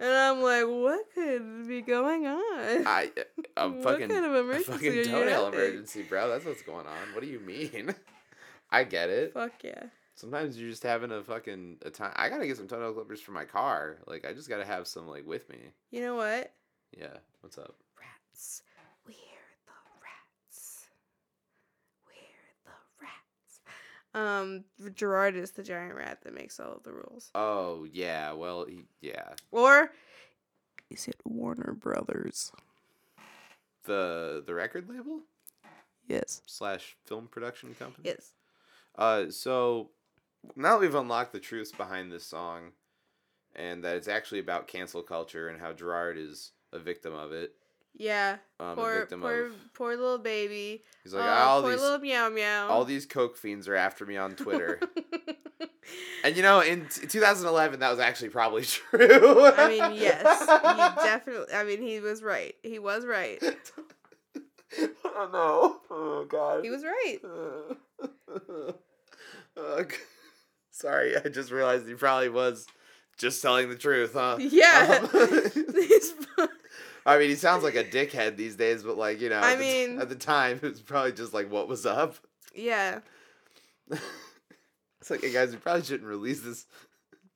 And I'm like, what could be going on? I, uh, a What fucking, kind of emergency fucking toenail emergency, bro. That's what's going on. What do you mean? I get it. Fuck yeah. Sometimes you're just having a fucking a time. I gotta get some toenail clippers for my car. Like I just gotta have some like with me. You know what? Yeah. What's up? Rats. We're the rats. We're the rats. Um, Gerard is the giant rat that makes all of the rules. Oh yeah. Well, he, yeah. Or is it Warner Brothers? The the record label Yes. slash film production company. Yes. Uh, so now that we've unlocked the truths behind this song, and that it's actually about cancel culture and how Gerard is a victim of it. Yeah. Um, poor, victim poor, of. poor little baby. He's like Oh, all poor these little meow meow. all these coke fiends are after me on Twitter. And you know, in t- 2011, that was actually probably true. I mean, yes, he definitely. I mean, he was right. He was right. oh no! Oh god! He was right. Uh, sorry, I just realized he probably was just telling the truth, huh? Yeah. Um, I mean, he sounds like a dickhead these days, but like you know, I at the mean- at the time, it was probably just like what was up. yeah. It's like, hey guys, we probably shouldn't release this.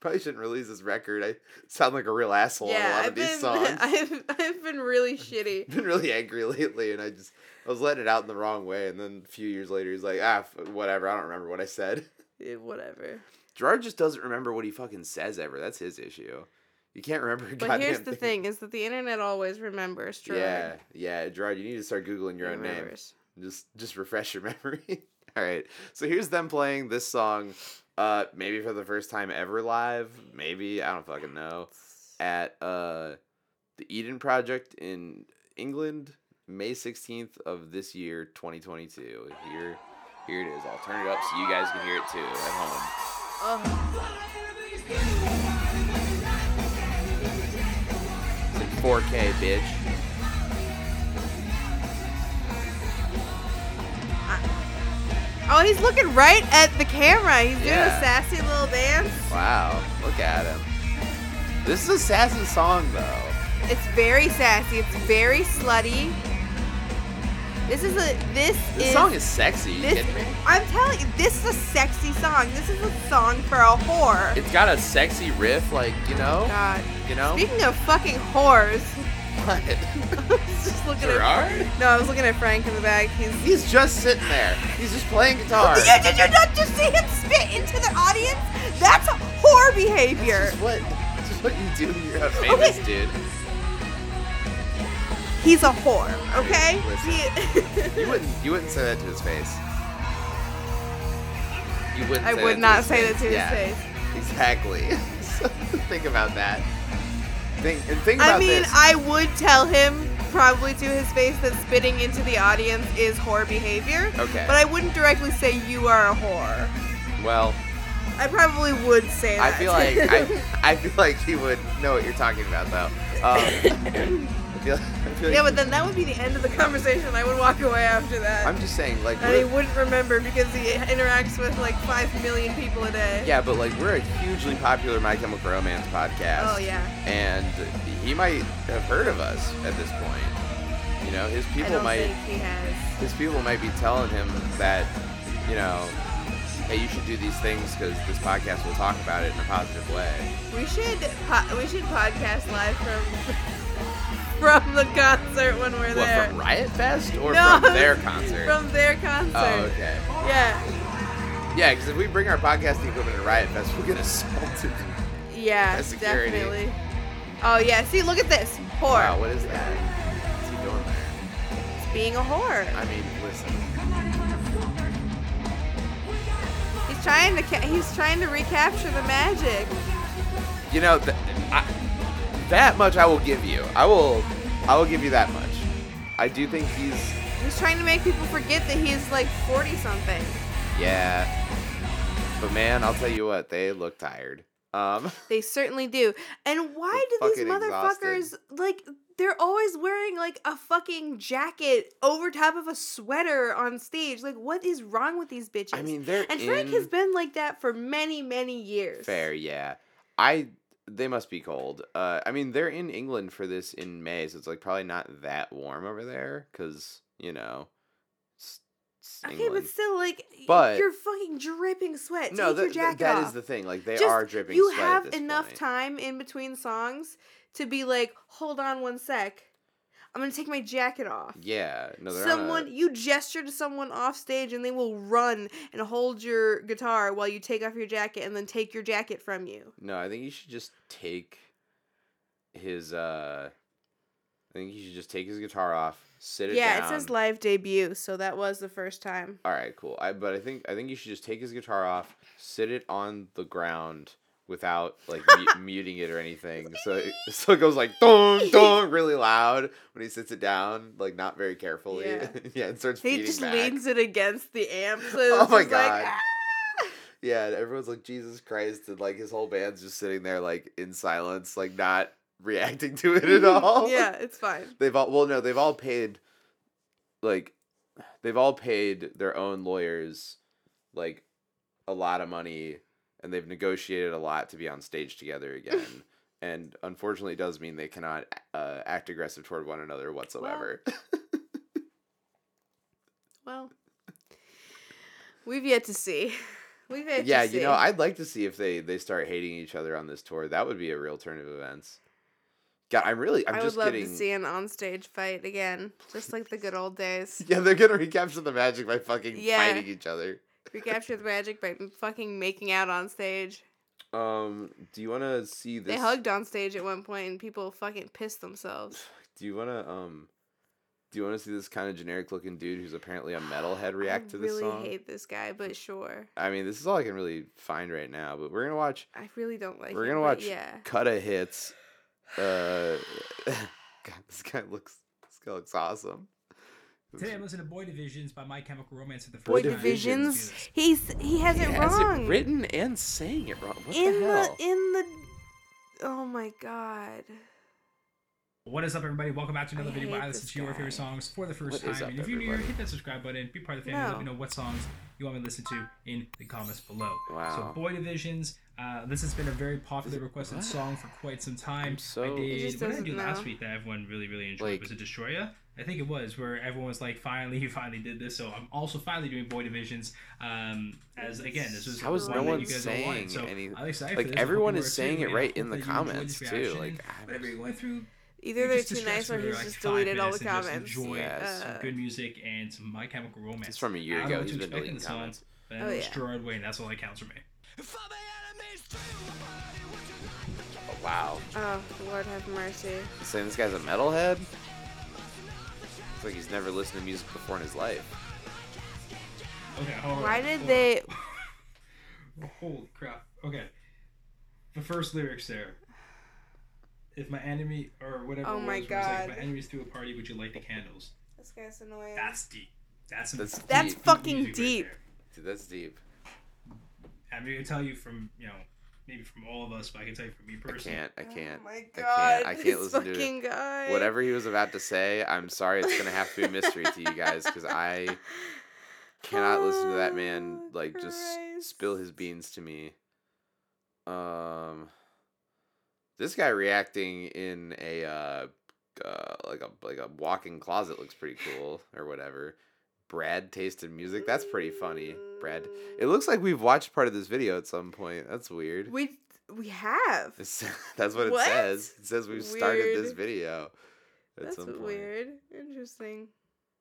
Probably shouldn't release this record. I sound like a real asshole on a Yeah. lot I've of these been. songs. I've I've been really shitty. been really angry lately, and I just I was letting it out in the wrong way, and then a few years later, he's like, ah, f- whatever. I don't remember what I said. Eh, whatever. Gerard just doesn't remember what he fucking says ever. That's his issue. You can't remember. But here's the thing: is that the internet always remembers. Gerard. Yeah, yeah, Gerard, you need to start googling your own name. Just just refresh your memory. All right. So here's them playing this song uh maybe for the first time ever live, maybe, I don't fucking know, at uh the Eden Project in England, May 16th of this year, 2022. Here here it is. I'll turn it up so you guys can hear it too at home. Oh, It's in 4K, bitch. oh, he's looking right at the camera. He's doing Yeah. a sassy little dance. Wow, look at him. This is a sassy song though. It's very sassy. It's very slutty. This is a this, This is song is sexy. You this. kidding me? I'm telling you, this is a sexy song. This is a song for a whore. It's got a sexy riff, like you know, oh God. you know. Speaking of fucking whores, What? I was just looking Gerard? at. No, I was looking at Frank in the back. He's. He's just sitting there. He's just playing guitar. Did you, did you not just see him spit into the audience? That's whore behavior. This is what, this is what you do when you're a famous Okay. dude. He's a whore, okay? Listen. He- You wouldn't, you wouldn't say that to his face. You wouldn't. I say would that not say that to his Yeah, face. Exactly. so think about that. Think and think about I mean, this. I would tell him probably to his face that spitting into the audience is whore behavior. Okay. But I wouldn't directly say you are a whore. well, I probably would say that. I feel like I, I feel like he would know what you're talking about though. Um, I feel, I feel like yeah, but then that would be the end of the conversation. I would walk away after that. I'm just saying, like, and he wouldn't remember because he interacts with like five million people a day. yeah, but like we're a hugely popular My Chemical Romance podcast. Oh yeah. and he might have heard of us at this point. You know, his I people don't might think he has. his people might be telling him that, you know, hey, you should do these things because this podcast will talk about it in a positive way. We should po- we should podcast live from from the concert when we're What there. from Riot Fest or No, from their concert? From their concert. oh, okay. Yeah. Yeah, because if we bring our podcasting equipment to Riot Fest, we'll get assaulted. Yeah, security. definitely. Oh yeah, see, look at this whore. Wow, what is that? What's he doing there? He's being a whore. I mean, listen. He's trying to ca- he's trying to recapture the magic. You know, th- I, that much I will give you. I will, I will give you that much. I do think he's, He's trying to make people forget that he's like 40 something. yeah. But man, I'll tell you what, they look tired. Um, They certainly do. And why do these motherfuckers exhausted. like they're always wearing like a fucking jacket over top of a sweater on stage? Like what is wrong with these bitches? I mean, they're and Frank in- has been like that for many, many years. fair, yeah. I, they must be cold. Uh, I mean, they're in England for this in May, so it's like probably not that warm over there, cause you know. It's, it's Okay, but still, like, But- you're fucking dripping sweat. no, Take th- your jacket that off. is the thing. Like they Just- are dripping. You have enough point. time in between songs to be like, hold on one sec. I'm gonna take my jacket off. Yeah, no, someone a, you gesture to someone off stage and they will run and hold your guitar while you take off your jacket and then take your jacket from you. No, I think you should just take his uh I think you should just take his guitar off, sit it yeah, down. it says live debut, so that was the first time. All right, cool. I but I think I think you should just take his guitar off, sit it on the ground without like mu- muting it or anything. So it, so it goes like dong dong really loud when he sits it down, like not very carefully. Yeah. Yeah, and starts He just back. leans it against the amp. So Oh it's my just like, God. "Ah!" Yeah, and everyone's like Jesus Christ, and like his whole band's just sitting there like in silence, like not reacting to it at all. yeah, it's fine. They've all well no, they've all paid like they've all paid their own lawyers like a lot of money and they've negotiated a lot to be on stage together again. and unfortunately it does mean they cannot uh, act aggressive toward one another whatsoever. Well, we've yet to see. We've yet yeah, to see. you know, I'd like to see if they they start hating each other on this tour. That would be a real turn of events. God, I'm really I'm I would love getting to see an onstage fight again, just like the good old days. Yeah, they're gonna recapture the magic by fucking Yeah. fighting each other. Recapture the magic by fucking making out on stage. Um, do you want to see this? They hugged on stage at one point, and people fucking pissed themselves. Do you want to um? Do you want to see this kind of generic looking dude who's apparently a metalhead react I to this really song? hate this guy, but sure. I mean, this is all I can really find right now. But we're gonna watch. I really don't like. we're him, gonna watch Yeah. cut of hits. Uh, God, this guy looks. This guy looks awesome. Today I'm listening to Boy Divisions by My Chemical Romance for the first Boy time. Divisions. He's he has He it has wrong. it written and saying it wrong. What in the hell? in the. Oh my god. What is up, everybody? Welcome back to another I video where I listen this to your favorite songs for the first What is time. up, and if you're new here, hit that subscribe button, be part of the family, No. let me know what songs you want me to listen to in the comments below. Wow. So, Boy Divisions, uh, this has been a very popular requested what? song for quite some time. I'm so- I did. What did I doesn't do last week that everyone really, really enjoyed? Like- was it Destroya? I think it was where everyone was like, "Finally, you finally did this." So I'm also finally doing Boy Divisions. Um, as again, this was How is one no that one you guys all saying. So any- like, for this. I hope everyone is saying it right in the that you enjoyed comments, too, like, whatever you're going through, Either they're too nice or he's like, just deleted all the minutes and just comments. Enjoy Yes. some good music and some My Chemical Romance. It's from a year ago. know what He's to been deleting the song, comments. But Oh, know it's yeah. Gerard Way, and that's all that counts for me. For my enemies too, buddy, would you like to Oh, wow. Oh Lord have mercy. He's saying this guy's a metalhead? It's like he's never listened to music before in his life. Okay, hold Why on, did hold they? on. Holy crap. Okay. The first lyrics there. If my enemy or whatever. Oh it was, my where like, if my enemies threw a party, would you light the candles? This guy's annoying. That's deep. That's That's deep That's fucking music right deep. Dude, that's deep. I'm going to tell you from, you know, maybe from all of us, but I can tell you from me I personally. can't. I can't. Oh my I god. can't. I can't this listen to fucking it. guy. Whatever he was about to say, I'm sorry. It's gonna have to be a mystery to you guys because I cannot listen to that man Oh, like just spill his beans to me. Um, this guy reacting in a uh, uh like a like a walk-in closet looks pretty cool or whatever. Brad Taste In Music. That's pretty funny. Brad. It mm. looks like we've watched part of this video at some point. That's weird. We we have. It's, that's what it What? says. It says we've started this video. At That's some point. weird. Interesting.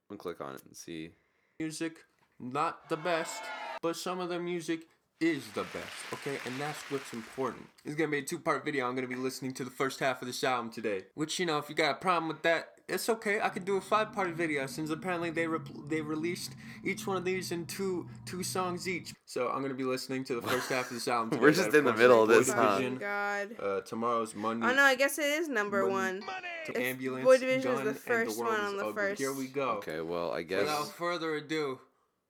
I'm gonna click on it and see. music not the best, but some of the music is the best, okay? And that's what's important. It's gonna be a two part video. I'm gonna be listening to the first half of this album today. Which, you know, if you got a problem with that, it's okay. I could do a five part video since apparently they re- they released each one of these in two two songs each. So I'm gonna be listening to the first half of this album. We're just in the middle of this, Boy huh? Oh Division. God. Uh, tomorrow's Monday. Oh no, I guess it is number Money. one. to ambulance. Boy Division is the first world one on the ugly. first. Here we go. Okay, well, I guess Without further ado,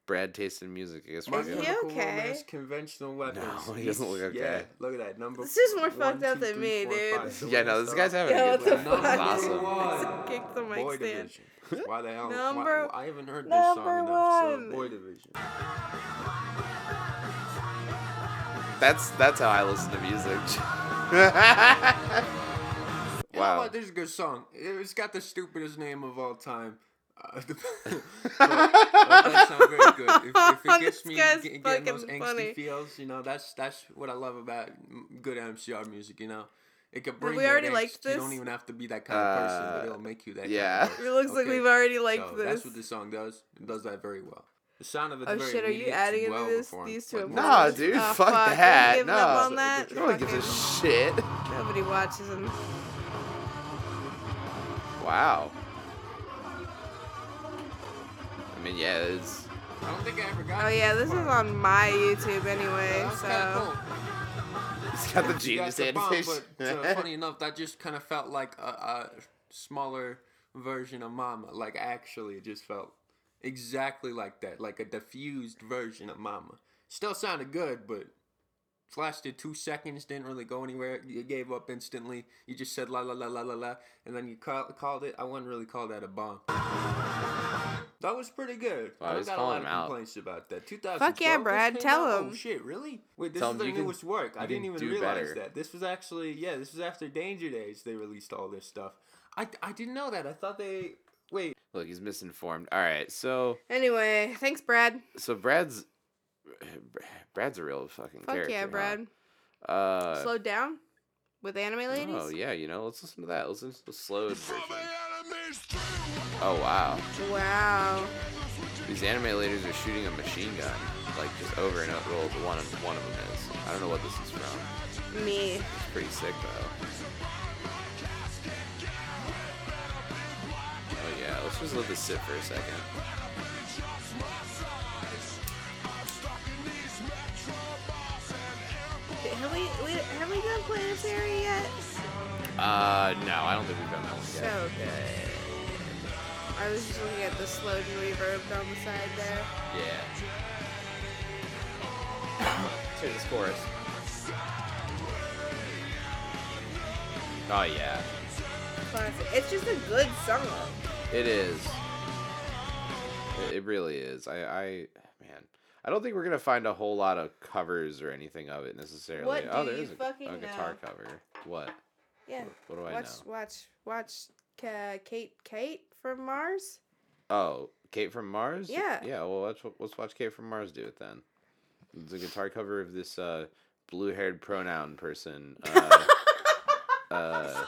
Brad Taste In Music. I guess we're Is good. he chemical okay? romance conventional weapons. he doesn't look Yeah, okay. look at that number. This is more one, fucked up two, than three, me, four, dude. five. Yeah, no, this guy's off having Yeah, a what good the time. fuck? This is Number awesome. one. Kick the mic Boy stand. Division. Why the hell? Number- why, I haven't heard this number song enough. So one. Boy Division. That's that's how I listen to music. You know wow. what? This is a good song. It's got the stupidest name of all time. Uh, but, but it does sound very good. If, if it gets me guy's getting those angsty funny. feels, you know, that's that's what I love about good MCR music. You know, it could bring. we already angst. liked You don't even have to be that kind of person, but Uh, it'll make you that. yeah. Kind of It looks like we've already liked so this. That's what this song does. It does that very well. The sound of it's Oh very shit, are you adding it's into well this performed, these two? like, Nah, dude, Oh, fuck fuck, I'm that. giving up No. on that. No one gives a shit. Nobody watches them. Wow. I mean, yeah, it's. I don't think I ever got. Oh yeah, this is on my YouTube anyway, That's kinda so cool. It's got the genius got the bomb, animation. But uh, funny enough, that just kind of felt like a, a smaller version of Mama. Like actually, it just felt exactly like that, like a diffused version of Mama. Still sounded good, but it lasted two seconds. Didn't really go anywhere. You gave up instantly. You just said la la la la la la, and then you call, called it. I wouldn't really call that a bomb. That was pretty good. Wow, I he's got a lot of him out. complaints about that. 2012 Fuck yeah, this Brad, tell out? him. Oh shit, really? Wait, this Tell is him their you can- newest work. I didn't even realize better. that. This was actually yeah, this was after Danger Days. They released all this stuff. I, I didn't know that. I thought they wait. Look, he's misinformed. All right, so anyway, thanks Brad. so Brad's Brad's a real fucking Fuck character. yeah, huh? Brad. Uh, Slowed down with anime ladies. oh yeah, you know, let's listen to that. Let's listen to the slowed version. Oh wow, Wow. these anime ladies are shooting a machine gun, like just over and over. Well, the one of one of them is. I don't know what this is from. Me. It's pretty sick though. Oh yeah, let's just let this sit for a second. Have we, we have we done Planetary yet? Uh, no, I don't think we've done that one yet. So good. I was just looking at the slowed and reverb on the side there. Yeah. Here's this chorus. Oh yeah, Classic. It's just a good song. it is. It, really is. I, I, man, I don't think we're gonna find a whole lot of covers or anything of it necessarily. What oh, do there you is a, fucking a guitar know? cover. What? Yeah. What do I watch, know? watch, watch, uh, Kate, Kate from Mars. Oh, Kate from Mars. Yeah. Yeah. Well, let's let's watch Kate from Mars do it then. It's a guitar cover of this uh, blue-haired pronoun person. Uh, uh,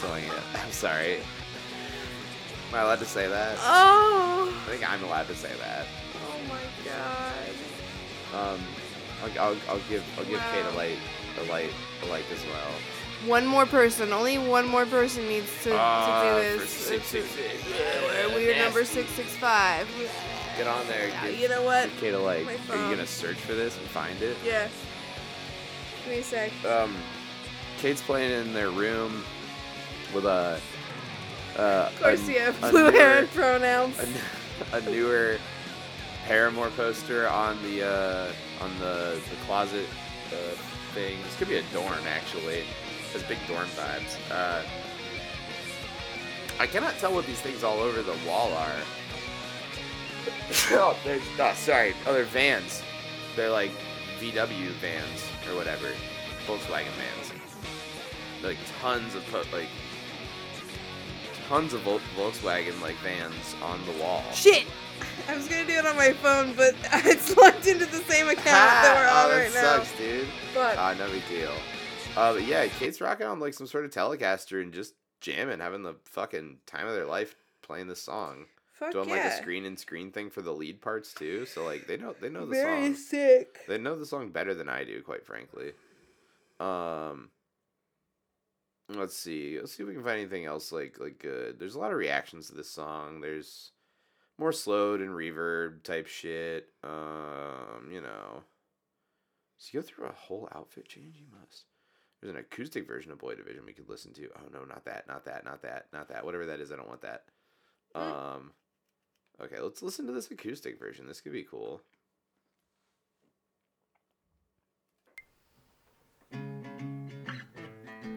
doing it. I'm sorry. Am I allowed to say that? Oh. I think I'm allowed to say that. Oh my god. Um, I'll, I'll, I'll give I'll give Kate a light a light a light as well. One more person. Only one more person needs to, Uh, to do this. six, six, six. Yeah, we're number six six five. Get on there. Yeah, you know what? Kate a Are you gonna search for this and find it? Yeah. Give me a sec. um, Kate's playing in their room with a. Uh, Of course, a, you have a blue hair and pronouns. A newer Paramore poster on the uh, on the, the closet uh, thing. This could be a dorm actually. Has big dorm vibes. Uh, I cannot tell what these things all over the wall are. oh, there's, oh, sorry. Oh, they're vans. They're like VW vans or whatever, Volkswagen vans. Like tons of like tons of Volkswagen like vans on the wall. Shit! I was gonna do it on my phone, but it's logged into the same account that we're oh, on that right now. sucks, dude. But. Ah, no big deal. Uh, but yeah, Kate's rocking on like some sort of Telecaster and just jamming, having the fucking time of their life playing this song. Fuck Doing yeah. like a screen and screen thing for the lead parts too. So like they know they know the Very song. Very sick. They know the song better than I do, quite frankly. Um. let's see. Let's see if we can find anything else like like good. There's a lot of reactions to this song. There's more slowed and reverb type shit. Um, you know. So you go through a whole outfit change, you must. There's an acoustic version of Boy Division we could listen to. Oh no, not that, not that, not that, not that. Whatever that is, I don't want that. Um Okay, let's listen to this acoustic version. This could be cool.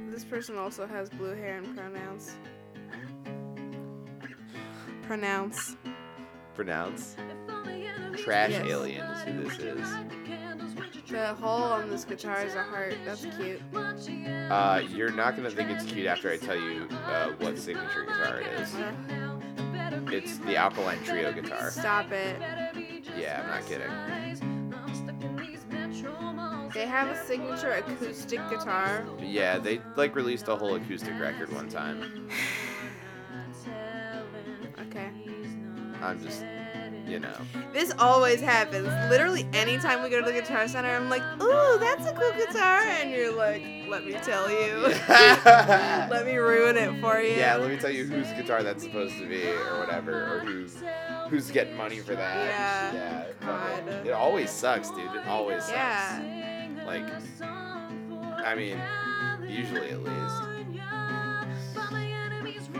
This person also has blue hair and pronouns. Pronounce. Pronounce. Trash Yes. Alien is who this is. The hole on this guitar is a heart. That's cute. Uh, you're not gonna think it's cute after I tell you uh, what signature guitar it is. Uh, It's the Alkaline Trio guitar. Stop it. Yeah, I'm not kidding. They have a signature acoustic guitar. Yeah, they like released a whole acoustic record one time. Okay. I'm just, you know. This always happens. Literally, anytime we go to the Guitar Center, I'm like, ooh, that's a cool guitar. And you're like, let me tell you. let me ruin it for you. Yeah, let me tell you whose guitar that's supposed to be, or whatever, or who's who's getting money for that. Yeah. Yeah. God. It always sucks, dude. It always sucks. Yeah. Like, I mean, usually at least.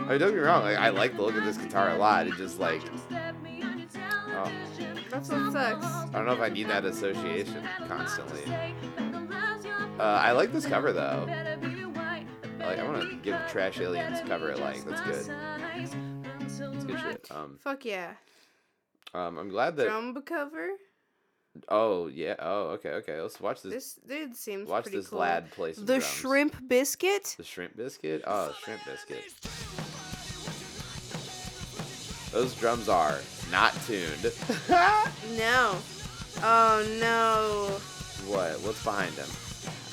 I mean, don't get me wrong. Like, I like the look of this guitar a lot. It just like, That's what sucks. I don't know if I need that association constantly. Uh, I like this cover though. I like. I want to give Trash Aliens cover a like. That's good. That's good shit. Um, Fuck yeah. um, I'm glad that. Drum cover. Oh yeah. Oh okay. Okay. Let's watch this. This dude seems watch pretty this cool. lad play some the drums. shrimp biscuit. The shrimp biscuit. Oh, shrimp biscuit. Those drums are not tuned. No. Oh no. what? What's behind him?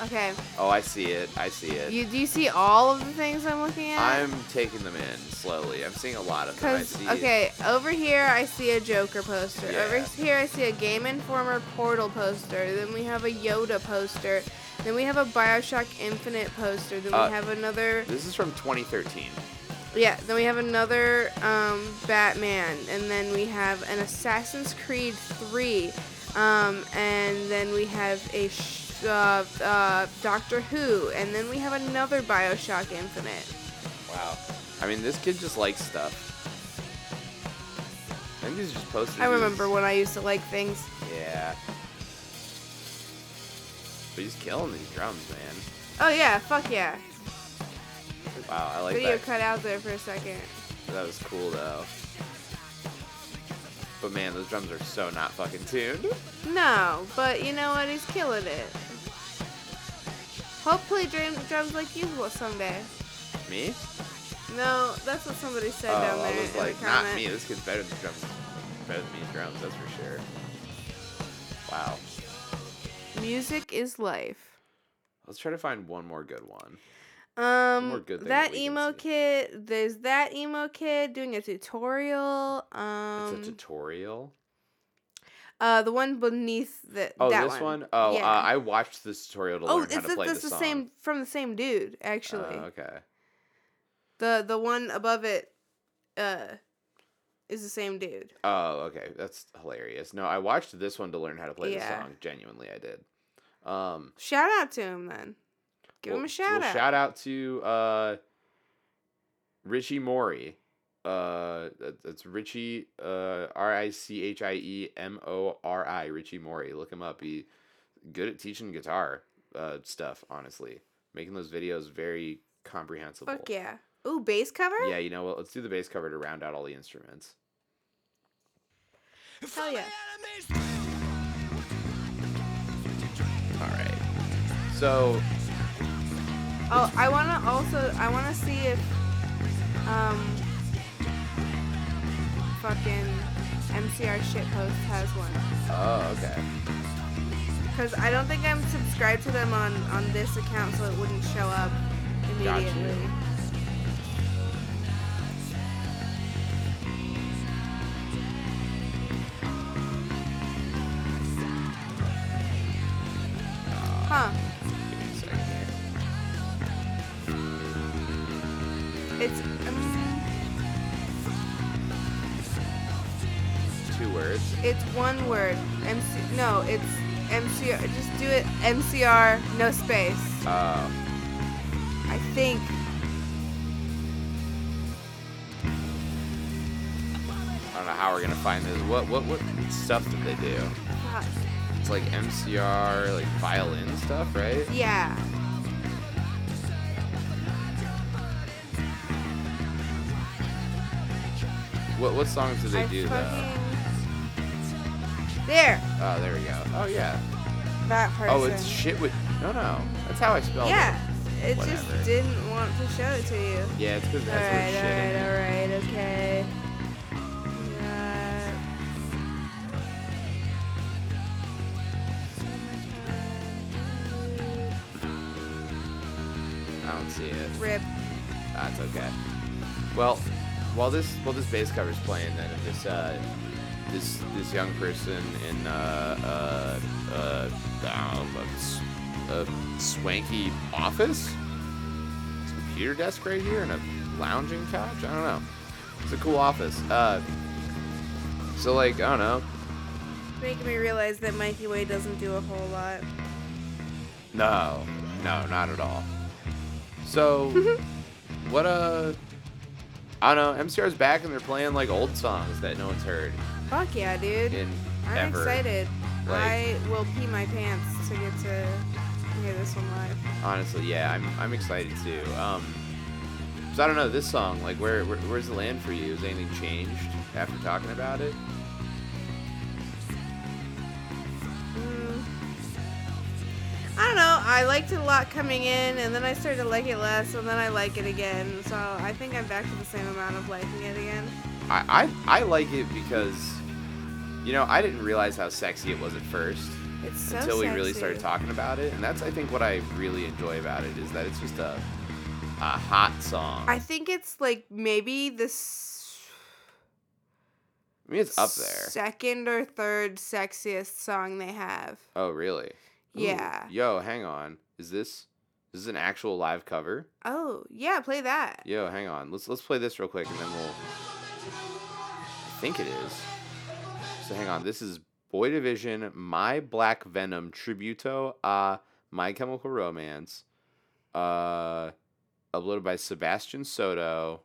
Okay. Oh, I see it. I see it. You do you see all of the things I'm looking at? I'm taking them in slowly. I'm seeing a lot of them. I see. okay, over here I see a Joker poster. Over here I see a Game Informer Portal poster. Then we have a Yoda poster. Then we have a Bioshock Infinite poster. Then Uh, we have another. This is from 2013. Yeah. Then we have another um, Batman, and then we have an Assassin's Creed 3, um, and then we have a sh- uh, uh, Doctor Who, and then we have another Bioshock Infinite. Wow. I mean, this kid just likes stuff. I think these are just posters. I he was- remember when I used to like things. Yeah. But he's killing these drums, man. Oh yeah, fuck yeah. Wow, I like Video that. cut out there for a second. That was cool though. But man, those drums are so not fucking tuned. No, but you know what? He's killing it. Hopefully, drum, drums like you will someday. Me? No, that's what somebody said down oh, there I was like, the not me. This kid's better than drums. Better than me drums, that's for sure. Wow. Music is life. Let's try to find one more good one. Um, that emo kid. There's that emo kid doing a tutorial. Um, It's a tutorial. uh, the one beneath the. Oh, that this one? Oh, Yeah. uh, I watched this tutorial to oh, learn how to the, play that's the the song. same from the same dude actually. Oh, okay. The the one above it, uh, is the same dude. Oh, okay. That's hilarious. No, I watched this one to learn how to play Yeah. the song. Genuinely, I did. Um, Shout out to him then. Give him a shout well, out. Shout out to uh, Richie Mori. Uh, that- that's Richie. Uh, R I C H I E M O R I. Richie Mori. Look him up. He good at teaching guitar uh stuff. Honestly, making those videos very comprehensible. Fuck yeah. Ooh, bass cover? Yeah, you know what? Let's do the bass cover to round out all the instruments. Hell yeah. All right. So Oh, I wanna also I wanna see if um fucking MCR shitpost has one. Oh, okay. Cause I don't think I'm subscribed to them on on this account, so it wouldn't show up immediately. Huh. It's one word. MC. No, it's MCR. Just do it. MCR. No space. Oh. I think. I don't know how we're gonna find this. What what what stuff did they do? Fuck. It's like MCR, like violin stuff, right? Yeah. What what songs did they I do though? There. Oh, there we go. Oh yeah. That person. Oh, it's shit with. No, no. That's how I spelled Yeah. it. Yeah. It Whatever. just didn't want to show it to you. Yeah, it's because that's Alright, the word shit it. alright, alright, okay. I don't see it. Rip. That's okay. Well, while this while this bass cover's playing, then and this uh, this this young person in uh, uh, uh, um, a, a swanky office, This computer desk right here, and a lounging couch. I don't know. It's a cool office. Uh, so like I don't know. Making me realize that Mikey Way doesn't do a whole lot. No, no, not at all. So, what uh, I don't know. MCR's back and they're playing like old songs that no one's heard Fuck yeah, dude. in I'm ever. excited. Like- I will pee my pants to get to hear this one live. Honestly, yeah, I'm I'm excited too. Um, so I don't know this song. Like, where, where where's the land for you? Has anything changed after talking about it? Mm. I don't know. I liked it a lot coming in, and then I started to like it less, and then I like it again. So I think I'm back to the same amount of liking it again. I I, I like it because, you know, I didn't realize how sexy it was at first so until we really started talking about it, and that's I think what I really enjoy about it is that it's just a a hot song. I think it's like maybe this I mean, it's up there. second or third sexiest song they have. Oh, really? Ooh, Yeah. Yo, hang on. Is this is this an actual live cover? Oh yeah, play that. Yo, hang on. Let's let's play this real quick and then we'll. I think it is. So hang on. This is Boy Division, My Black Venom Tributo a My Chemical Romance, uh, uploaded by Sebastian Soto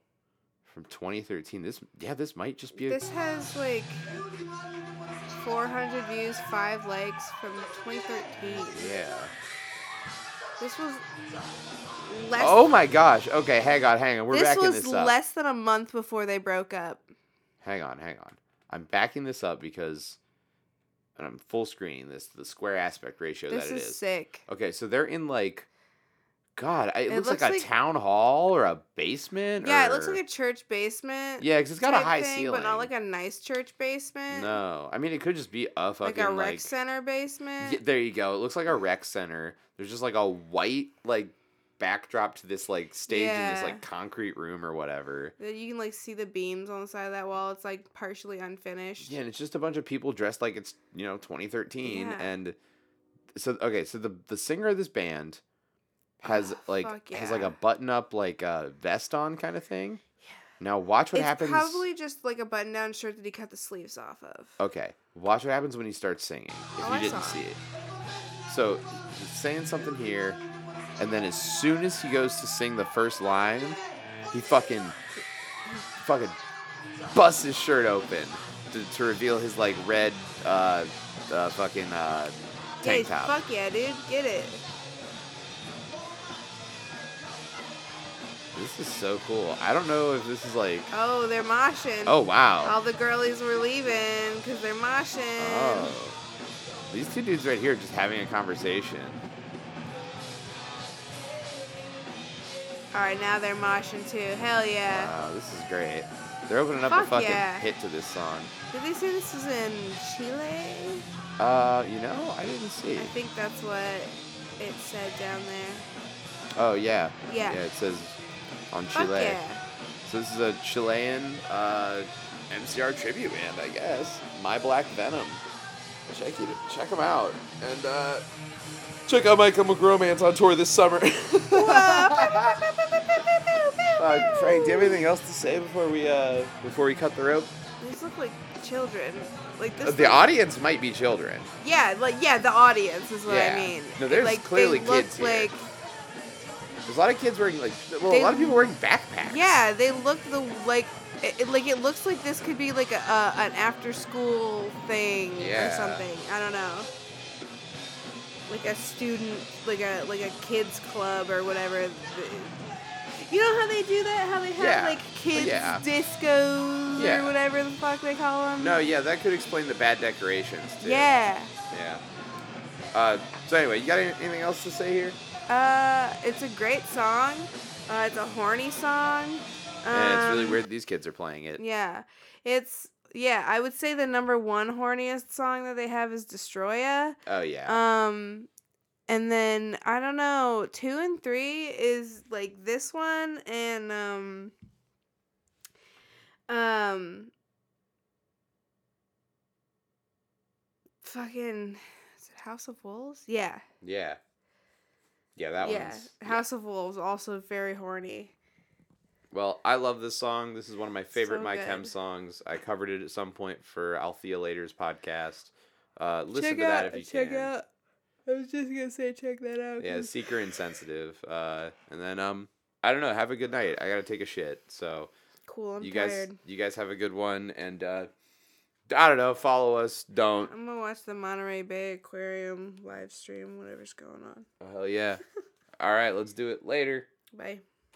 from 2013. This yeah, this might just be a. This has like 400 views, five likes from 2013. yeah. This was less. Oh my gosh. Okay, hang on, hang on. We're this backing was this up. less than a month before they broke up. hang on, hang on. I'm backing this up because and I'm full screening this the square aspect ratio This that it is is. sick. Okay, so they're in like God, it, It looks, looks like a town hall or a basement. Yeah, it looks like a church basement. Yeah, because it's got a high thing, ceiling. but not like a nice church basement. No, I mean it could just be a fucking like a rec like. center basement. Yeah, there you go. It looks like a rec center. There's just like a white like backdrop to this like stage in this like concrete room or whatever. You can like see the beams on the side of that wall. It's like partially unfinished. Yeah, and it's just a bunch of people dressed like it's you know 2013, Yeah. and so okay, so the the singer of this band has Oh, like fuck has like a button up like uh, vest on kind of thing. Yeah. Now watch what it's happens. probably just like a button down shirt that he cut the sleeves off of. Okay, watch what happens when he starts singing. If Oh, you I didn't see it. it, so he's saying something here, and then as soon as he goes to sing the first line, he fucking fucking busts his shirt open to, to reveal his like red uh, uh fucking uh tank yeah, top. fuck yeah, dude, get it. This is so cool. I don't know if this is like. Oh, they're moshing. Oh wow. All the girlies were leaving because they're moshing. Oh. These two dudes right here just having a conversation. All right, now they're moshing too. Hell yeah. Wow, this is great. They're opening up a fucking yeah. hit to this song. Did they say this was in Chile? Uh, you know, I didn't see. I think that's what it said down there. Oh yeah. Yeah. Yeah, it says on Fuck Chile. yeah. So this is a Chilean uh, MCR tribute band, I guess. My Black Venom. Check it, check them out, and uh, check out My Chemical Romance on tour this summer. uh, Frank, do you have anything else to say before we uh before we cut the rope? These look like children. Like this. Uh, The look- audience might be children. Yeah, like yeah, the audience is what Yeah. I mean. No, there's like, clearly they look kids here. like There's a lot of kids wearing like well, They- a lot of people wearing backpacks. yeah, they look the like it, it- like it looks like this could be like a, a an after school thing Yeah. or something. I don't know. Like a student, like a like a kids club or whatever. You know how they do that? How they have Yeah. like kids Yeah. discos Yeah. or whatever the fuck they call them. No, yeah, that could explain the bad decorations too. Yeah. Yeah. Uh, so anyway, you got any- anything else to say here? Uh, it's a great song. Uh, it's a horny song. and it's really Um, weird these kids are playing it. Yeah, it's yeah. I would say the number one horniest song that they have is "Destroya." Oh yeah. Um, and then I don't know. Two and three is like this one and um. Um. Fucking is it House of Wolves? Yeah. yeah. Yeah, that yeah. one's. House of Wolves also very horny. Well, I love this song. This is one of my favorite So My Chem songs. I covered it at some point for Althea Later's podcast. Uh, listen check to that out, if you check can. out. I was just gonna say check that out. Yeah, Seeker Insensitive. Uh, and then um, I don't know. Have a good night. I gotta take a shit. So cool. I'm you guys, tired. you guys have a good one. And uh, I don't know. Follow us. Don't. I'm gonna watch the Monterey Bay Aquarium live stream, whatever's going on. Oh, hell yeah. All right, let's do it later. Bye.